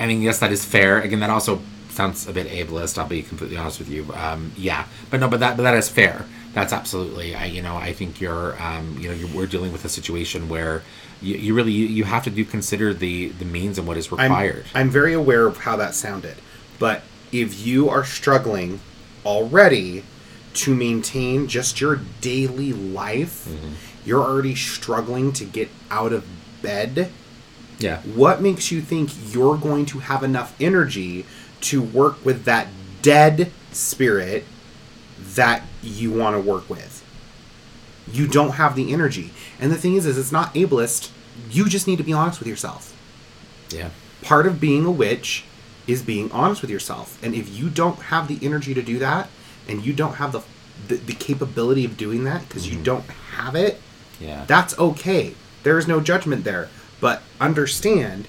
I mean, yes, that is fair. Again, that also sounds a bit ableist. I'll be completely honest with you. Um, yeah, but no, but that but that is fair. That's absolutely. I you know I think you're um, you know you're, we're dealing with a situation where you, you really you, you have to do consider the the means and what is I'm, required. I'm very aware of how that sounded, but if you are struggling already to maintain just your daily life, mm-hmm. you're already struggling to get out of bed. yeah. What makes you think you're going to have enough energy to work with that dead spirit that you want to work with? You don't have the energy. And the thing is is it's not ableist. You just need to be honest with yourself. Yeah. Part of being a witch is being honest with yourself. And if you don't have the energy to do that and you don't have the the, the capability of doing that because you don't have it, Yeah. that's okay. There is no judgment there. But understand,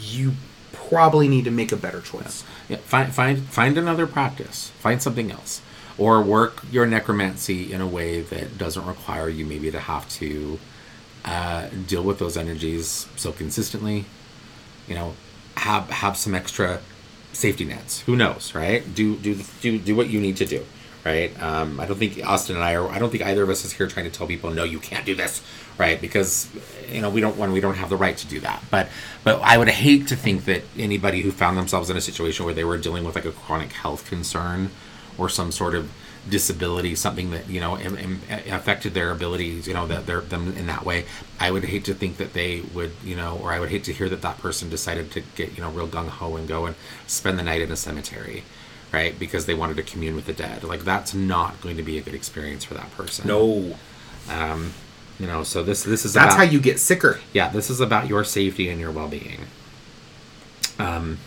you probably need to make a better choice. Yeah, find find find another practice. Find something else, or work your necromancy in a way that doesn't require you maybe to have to uh, deal with those energies so consistently. You know, have have some extra safety nets. Who knows, right? Do do do do what you need to do, right? Um, I don't think Austin and I are. I don't think either of us is here trying to tell people no, you can't do this, right? Because you know we don't when we don't have the right to do that. But but I would hate to think that anybody who found themselves in a situation where they were dealing with like a chronic health concern or some sort of disability, something that you know im- im- affected their abilities, you know, that they're them in that way. I would hate to think that they would, you know, or I would hate to hear that that person decided to get you know real gung ho and go and spend the night in a cemetery, right? Because they wanted to commune with the dead. Like that's not going to be a good experience for that person. No. Um, you know, so this this is That's about, how you get sicker. yeah, this is about your safety and your well-being. Um,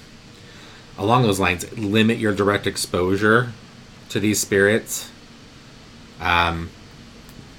along those lines, limit your direct exposure to these spirits. Um,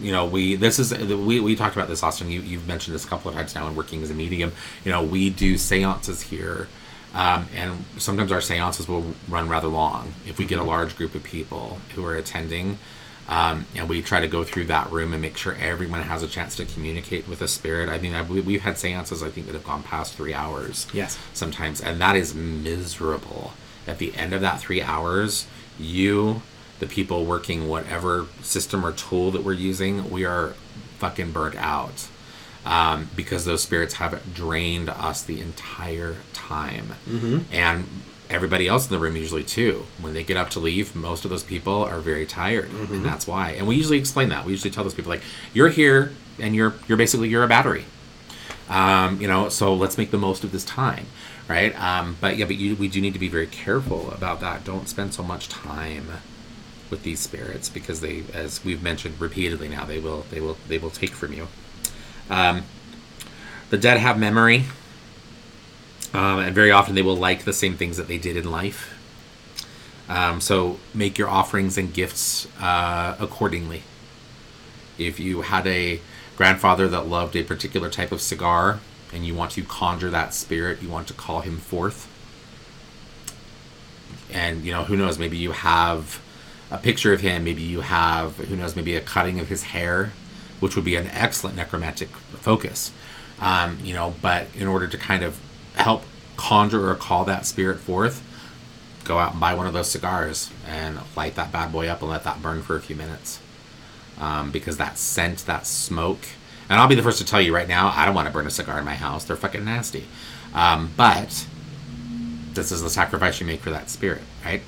you know, we this is we, we talked about this, Austin. You you've mentioned this a couple of times now in working as a medium. You know, we do seances here, um, and sometimes our seances will run rather long if we get a large group of people who are attending. Um, and we try to go through that room and make sure everyone has a chance to communicate with a spirit. I mean, I, we- we've had seances I think that have gone past three hours. Yes. sometimes, and that is miserable. At the end of that three hours, you, the people working whatever system or tool that we're using, we are fucking burnt out um, because those spirits have drained us the entire time. Mm-hmm. And everybody else in the room usually too. When they get up to leave, most of those people are very tired, and that's why. And we usually explain that. We usually tell those people like, "You're here, and you're you're basically you're a battery." Um, you know, so let's make the most of this time, right? Um, but yeah, but you, we do need to be very careful about that. Don't spend so much time with these spirits because they, as we've mentioned repeatedly now, they will they will they will take from you. Um, the dead have memory, um, and very often they will like the same things that they did in life. Um, so make your offerings and gifts uh, accordingly. If you had a grandfather that loved a particular type of cigar and you want to conjure that spirit, you want to call him forth. And, you know, who knows, maybe you have a picture of him, maybe you have, who knows, maybe a cutting of his hair, which would be an excellent necromantic focus. Um, you know, but in order to kind of help conjure or call that spirit forth, go out and buy one of those cigars and light that bad boy up and let that burn for a few minutes um, because that scent, that smoke, and I'll be the first to tell you right now, I don't want to burn a cigar in my house. They're fucking nasty. Um, but this is the sacrifice you make for that spirit, right?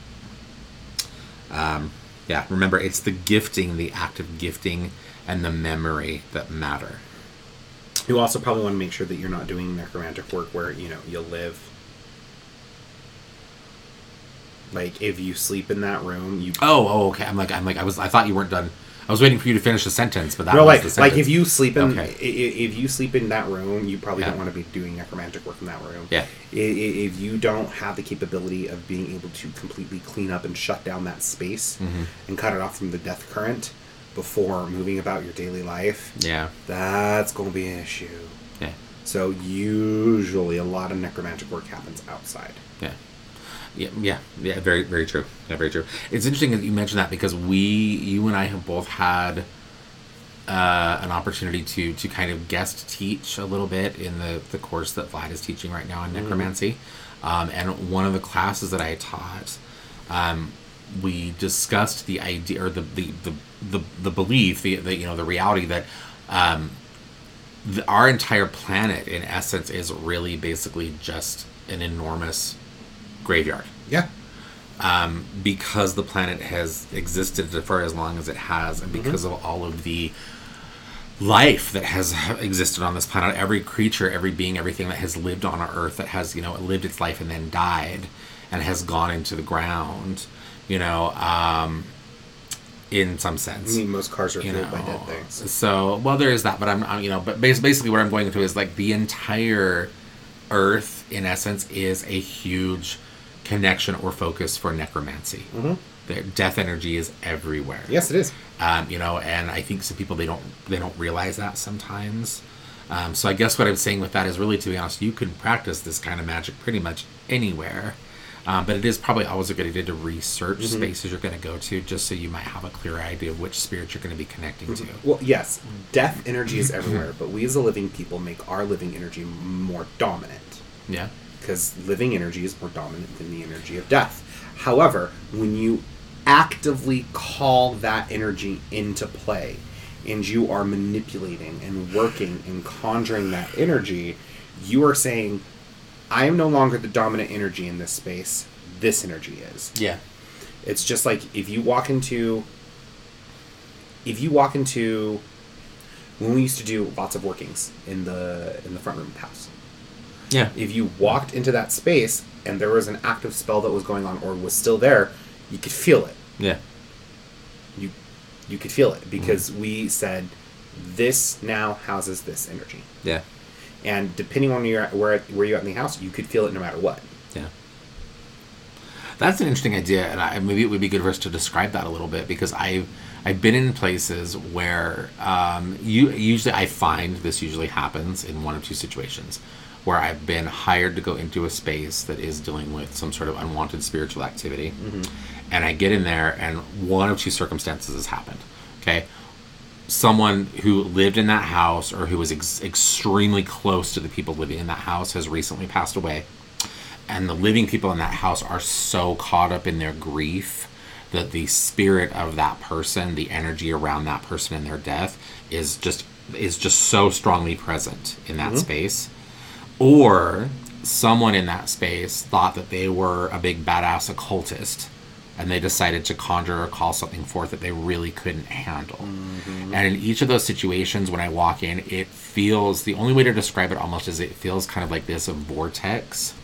Um, yeah, remember, it's the gifting, the act of gifting, and the memory that matter. You also probably want to make sure that you're not doing necromantic work where you know you'll live. Like if you sleep in that room, you Oh, oh, okay. I'm like, I'm like, I was, I thought you weren't done. I was waiting for you to finish the sentence, but that no, was like the like if you sleep in Okay. if you sleep in that room, you probably Yeah. don't want to be doing necromantic work in that room. Yeah. If you don't have the capability of being able to completely clean up and shut down that space Mm-hmm. and cut it off from the death current before moving about your daily life, yeah, that's going to be an issue. yeah, So usually a lot of necromantic work happens outside. yeah. Yeah, yeah, yeah, very, very true. Yeah, very true. It's interesting that you mentioned that because we, you and I have both had uh, an opportunity to to kind of guest teach a little bit in the the course that Vlad is teaching right now in necromancy, um, and one of the classes that I taught, um, we discussed the idea or the the the the, the belief, the, the you know the reality that. Um, the, our entire planet, in essence, is really basically just an enormous graveyard Yeah. um, because the planet has existed for as long as it has, and because of all of the life that has existed on this planet, every creature, every being, everything that has lived on our Earth, that has you know lived its life and then died, and has gone into the ground, you know, um, in some sense. I mean, most cars are you fueled know, by dead things. So, well, there is that, but I'm, I'm you know, but basically what I'm going to is like the entire Earth, in essence, is a huge connection or focus for necromancy. Mm-hmm. The death energy is everywhere. Yes, it is. Um, you know, and I think some people they don't they don't realize that sometimes. Um, so I guess what I'm saying with that is really, to be honest, you can practice this kind of magic pretty much anywhere. Um, but it is probably always a good idea to research spaces you're going to go to, just so you might have a clear idea of which spirit you're going to be connecting to. Well, yes, death energy is everywhere, but we as a living people make our living energy more dominant Yeah, because living energy is more dominant than the energy of death. However, when you actively call that energy into play and you are manipulating and working and conjuring that energy, you are saying, I am no longer the dominant energy in this space. This energy is. yeah, It's just like if you walk into if you walk into when we used to do lots of workings in the in the front room of the house. Yeah, If you walked into that space and there was an active spell that was going on or was still there, you could feel it. yeah, You you could feel it because we said this now houses this energy. yeah, And depending on your where where you're at in the house, you could feel it no matter what. yeah. That's an interesting idea, and I, maybe it would be good for us to describe that a little bit because I've I've been in places where um, you usually I find this usually happens in one of two situations where I've been hired to go into a space that is dealing with some sort of unwanted spiritual activity, mm-hmm. and I get in there, and one of two circumstances has happened. Okay, someone who lived in that house or who was ex- extremely close to the people living in that house has recently passed away. And the living people in that house are so caught up in their grief that the spirit of that person the energy around that person and their death is just is just so strongly present in that mm-hmm. space or someone in that space thought that they were a big badass occultist and they decided to conjure or call something forth that they really couldn't handle. Mm-hmm. And in each of those situations, when I walk in, it feels the only way to describe it almost is it feels kind of like this a vortex,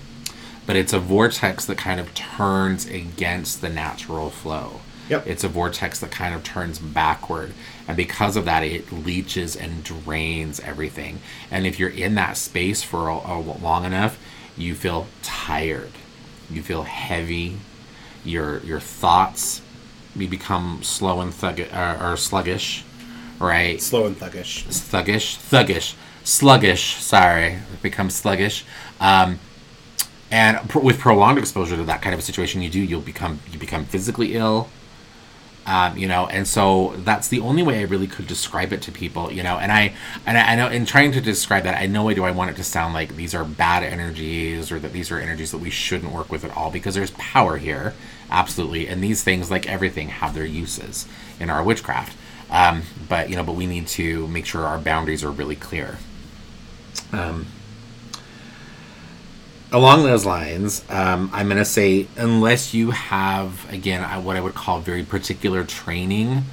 but it's a vortex that kind of turns against the natural flow. Yep. It's a vortex that kind of turns backward. And because of that, it leaches and drains everything. And if you're in that space for a, a long enough, you feel tired. You feel heavy. Your your thoughts you become slow and thug- or, or sluggish, right? Slow and thuggish. Thuggish, thuggish, sluggish. Sorry, become sluggish. Um, and pr- with prolonged exposure to that kind of a situation, you do you'll become you become physically ill. Um, you know, and so that's the only way I really could describe it to people, you know. And I, and I, I know in trying to describe that, I know way do I want it to sound like these are bad energies or that these are energies that we shouldn't work with at all because there's power here, absolutely. And these things, like everything, have their uses in our witchcraft. Um, but you know, but we need to make sure our boundaries are really clear. Um, along those lines, um, I'm going to say unless you have, again, I, what I would call very particular training,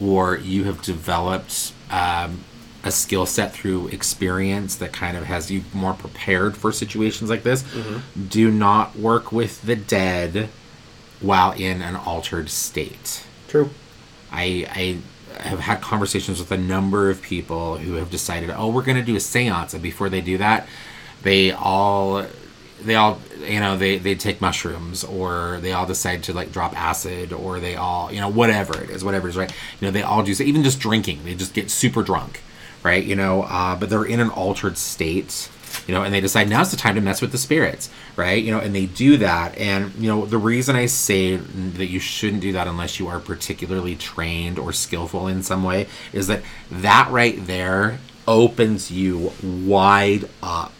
or you have developed um, a skill set through experience that kind of has you more prepared for situations like this, do not work with the dead while in an altered state. True. I, I have had conversations with a number of people who have decided, oh, we're going to do a seance. And before they do that, they all, they all, you know, they, they take mushrooms or they all decide to like drop acid or they all, you know, whatever it is, whatever it is, right? You know, they all do, so even just drinking, they just get super drunk, right? You know, uh, but they're in an altered state you know, and they decide now's the time to mess with the spirits, right? You know, and they do that. And, you know, the reason I say that you shouldn't do that unless you are particularly trained or skillful in some way is that that right there opens you wide up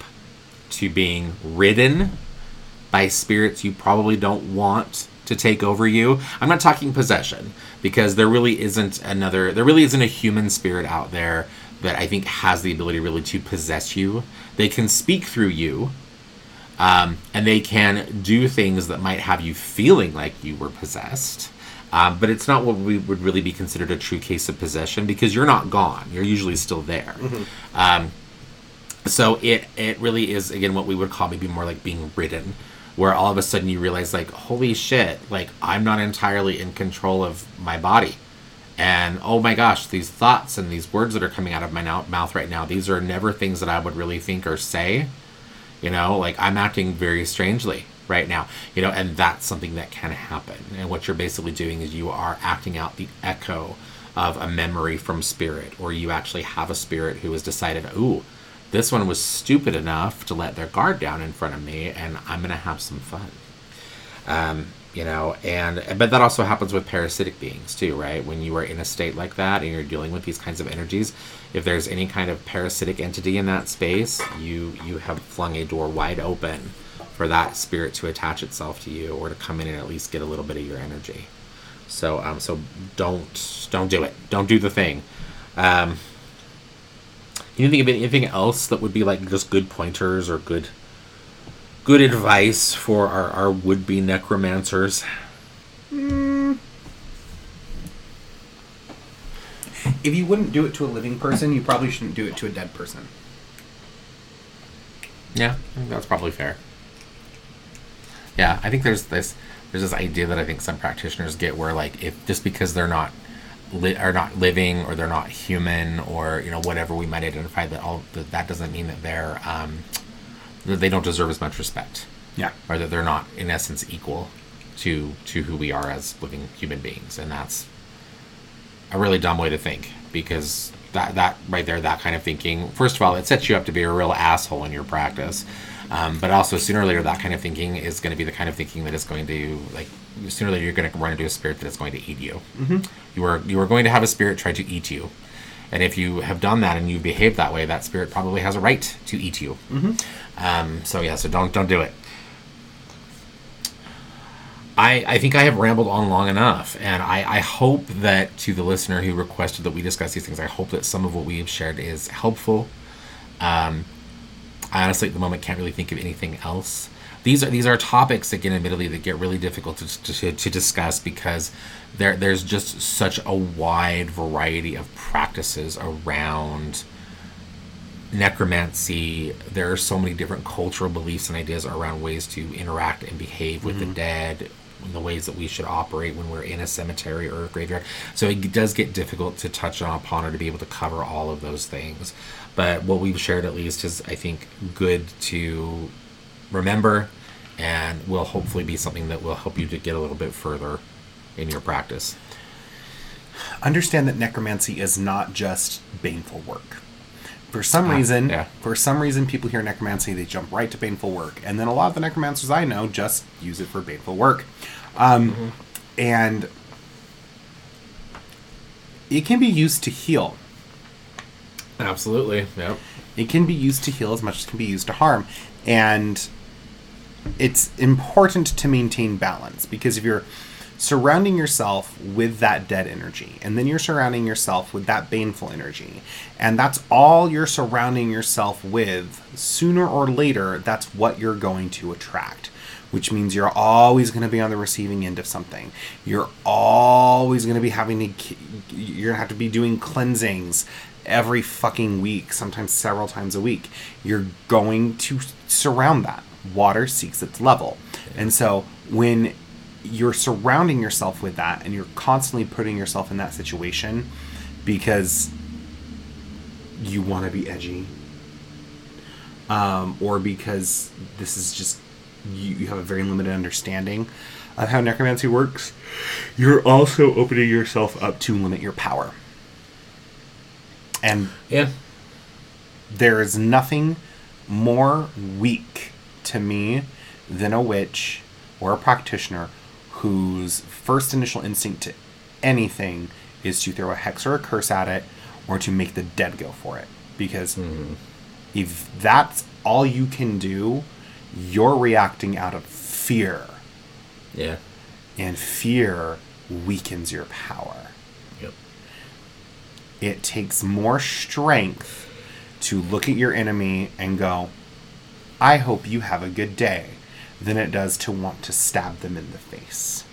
to being ridden by spirits you probably don't want to take over you. I'm not talking possession because there really isn't another there really isn't a human spirit out there that I think has the ability really to possess you. They can speak through you. Um, and they can do things that might have you feeling like you were possessed. Um, but it's not what we would really be considered a true case of possession because you're not gone. You're usually still there. Um, so it it really is again what we would call maybe more like being ridden where all of a sudden you realize like holy shit like i'm not entirely in control of my body. And oh my gosh these thoughts and these words that are coming out of my mouth right now these are never things that i would really think or say. You know like i'm acting very strangely right now. You know and that's something that can happen. And what you're basically doing is you are acting out the echo of a memory from spirit or you actually have a spirit who has decided ooh this one was stupid enough to let their guard down in front of me and i'm gonna have some fun. Um, you know and but that also happens with parasitic beings too right? When you are in a state like that and you're dealing with these kinds of energies if there's any kind of parasitic entity in that space you you have flung a door wide open for that spirit to attach itself to you or to come in and at least get a little bit of your energy. So um so don't don't do it. Don't do the thing. Um you think of anything else that would be like just good pointers or good good advice for our, our would-be necromancers hmm. If you wouldn't do it to a living person, you probably shouldn't do it to a dead person. Yeah, that's probably fair. Yeah, I think there's this there's this idea that I think some practitioners get where like if just because they're not li- are not living or they're not human or you know whatever we might identify that all that, that doesn't mean that they're um, that they don't deserve as much respect Yeah. or that they're not in essence equal to to who we are as living human beings, and that's a really dumb way to think because that that right there, that kind of thinking, first of all, it sets you up to be a real asshole in your practice. Um, but also, sooner or later, that kind of thinking is going to be the kind of thinking that is going to like sooner or later you're going to run into a spirit that is going to eat you. Mm-hmm. You are you are going to have a spirit try to eat you, and if you have done that and you behave that way, that spirit probably has a right to eat you. Mm-hmm. Um, so yeah, so don't don't do it. I, I think I have rambled on long enough, and I, I hope that to the listener who requested that we discuss these things, I hope that some of what we have shared is helpful. Um, I honestly, at the moment, can't really think of anything else. These are these are topics again, admittedly, that get really difficult to, to, to discuss because there there's just such a wide variety of practices around necromancy. There are so many different cultural beliefs and ideas around ways to interact and behave with the mm-hmm. dead, the ways that we should operate when we're in a cemetery or a graveyard. So it does get difficult to touch on upon or to be able to cover all of those things. But what we've shared at least is, I think, good to remember and will hopefully be something that will help you to get a little bit further in your practice. Understand that necromancy is not just baneful work. For some Ah, reason, yeah. for some reason, people hear necromancy, they jump right to baneful work, and then a lot of the necromancers I know just use it for baneful work, um, and it can be used to heal. Absolutely. Yep. It can be used to heal as much as it can be used to harm. And it's important to maintain balance because if you're surrounding yourself with that dead energy and then you're surrounding yourself with that baneful energy and that's all you're surrounding yourself with sooner or later that's what you're going to attract which means you're always going to be on the receiving end of something you're always going to be having to you're going to have to be doing cleansings every fucking week sometimes several times a week you're going to surround that. Water seeks its level. And so when you're surrounding yourself with that and you're constantly putting yourself in that situation because you want to be edgy um, or because this is just you, you have a very limited understanding of how necromancy works you're also opening yourself up to limit your power and Yeah. there is nothing more weak to me than a witch or a practitioner whose first initial instinct to anything is to throw a hex or a curse at it or to make the dead go for it. Because mm-hmm. if that's all you can do, you're reacting out of fear. Yeah. And fear weakens your power. It takes more strength to look at your enemy and go, I hope you have a good day, than it does to want to stab them in the face.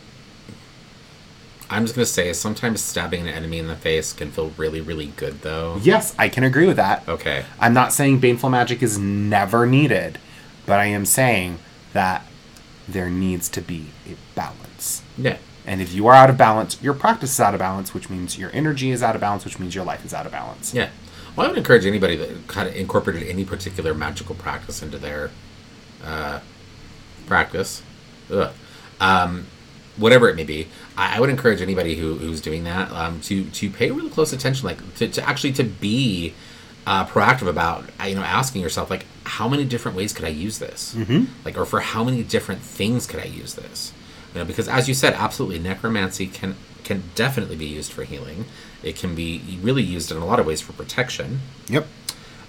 I'm just gonna say sometimes stabbing an enemy in the face can feel really, really good though. Yes, I can agree with that. Okay. I'm not saying baneful magic is never needed, but I am saying that there needs to be a balance. Yeah. And if you are out of balance, your practice is out of balance, which means your energy is out of balance, which means your life is out of balance. Yeah. Well, I would encourage anybody that kind of incorporated any particular magical practice into their uh, practice, ugh, um, whatever it may be. I, I would encourage anybody who, who's doing that um, to to pay really close attention, like to, to actually to be uh, proactive about uh, you know asking yourself like how many different ways could I use this, mm-hmm. like or for how many different things could I use this, you know because as you said, absolutely necromancy can can definitely be used for healing. It can be really used in a lot of ways for protection. Yep.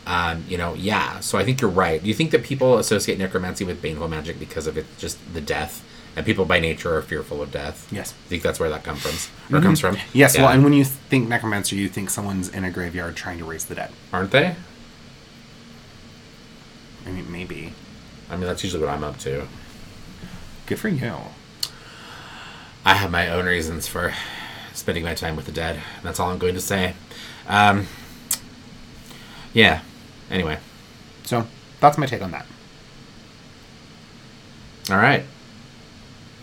Um, you know, yeah. So I think you're right. Do you think that people associate necromancy with baneful magic because of it just the death, and people by nature are fearful of death? Yes. I think that's where that comes from, or comes from. Yes, Yeah. well, and when you think necromancer, you think someone's in a graveyard trying to raise the dead. aren't they? I mean, maybe. I mean, that's usually what I'm up to. Good for you. I have my own reasons for spending my time with the dead. That's all I'm going to say. Um, yeah. Anyway, So that's my take on that. all right.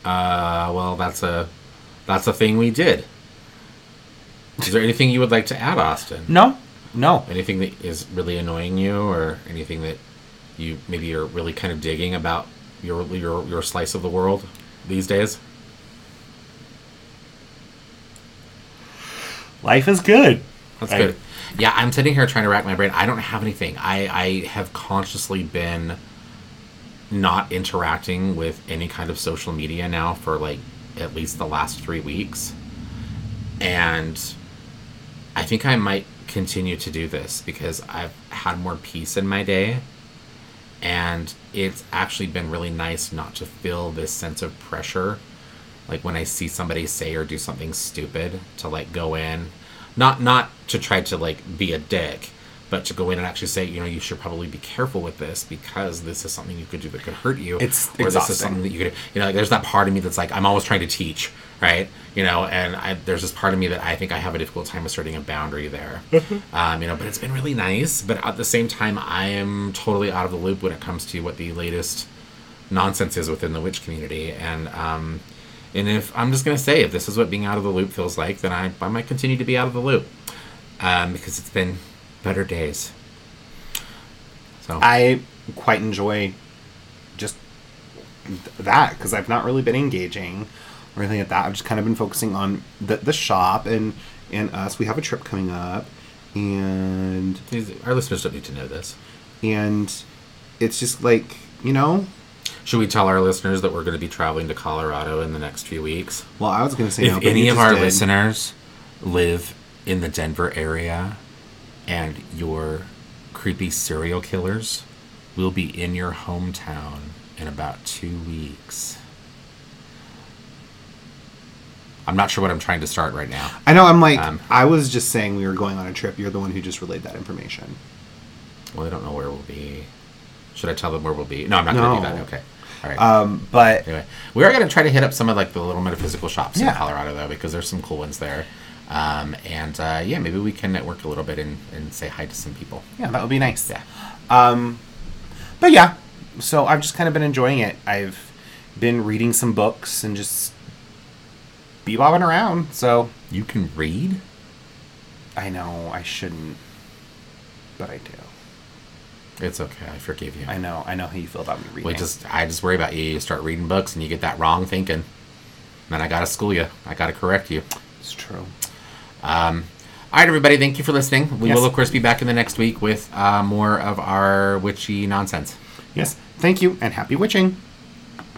Uh, well, that's a that's a thing we did. Is there anything you would like to add, Austin? No, no. Anything that is really annoying you, or anything that you maybe you're really kind of digging about your your your slice of the world these days? Life is good. That's I- good. Yeah, I'm sitting here trying to rack my brain. I don't have anything. I, I have consciously been not interacting with any kind of social media now for like at least the last three weeks. And I think I might continue to do this because I've had more peace in my day. And it's actually been really nice not to feel this sense of pressure. Like when I see somebody say or do something stupid to like go in, not not to try to like be a dick, but to go in and actually say, you know, you should probably be careful with this because this is something you could do that could hurt you. It's or this is exhausting. something that you could, you know, like there's that part of me that's like, I'm always trying to teach, right? You know, and I, there's this part of me that I think I have a difficult time asserting a boundary there. um, you know, but it's been really nice. But at the same time, I am totally out of the loop when it comes to what the latest nonsense is within the witch community. And, um, and if I'm just gonna say, if this is what being out of the loop feels like, then I, I might continue to be out of the loop um, because it's been better days. So I quite enjoy just that because I've not really been engaging or anything like that. I've just kind of been focusing on the, the shop and and us. We have a trip coming up, and our listeners don't need to know this. and it's just like you know. Should we tell our listeners that we're going to be traveling to Colorado in the next few weeks? Well, I was going to say no, if but any of our did. listeners live in the Denver area and your creepy serial killers will be in your hometown in about two weeks. I'm not sure what I'm trying to start right now. I know. I'm like Um, I was just saying we were going on a trip. You're the one who just relayed that information. Well, I don't know where we'll be. Should I tell them where we'll be? No, I'm not going to do that. Okay. Right. Um, but Anyway, we are going to try to hit up some of like the little metaphysical shops in Colorado though, because there's some cool ones there. Um, and uh, yeah, maybe we can network a little bit and, and say hi to some people. yeah, that would be nice. Yeah. Um, but yeah, so I've just kind of been enjoying it. I've been reading some books and just bebopping around. So You can read. I know I shouldn't, but I do. It's okay. I forgive you. I know. I know how you feel about me reading. we just I just worry about you. You start reading books and you get that wrong thinking. Then I gotta school you. I gotta correct you. it's true. Um, all right, everybody. Thank you for listening. We Yes. will of course be back in the next week with uh, more of our witchy nonsense. Yes. Thank you and happy witching.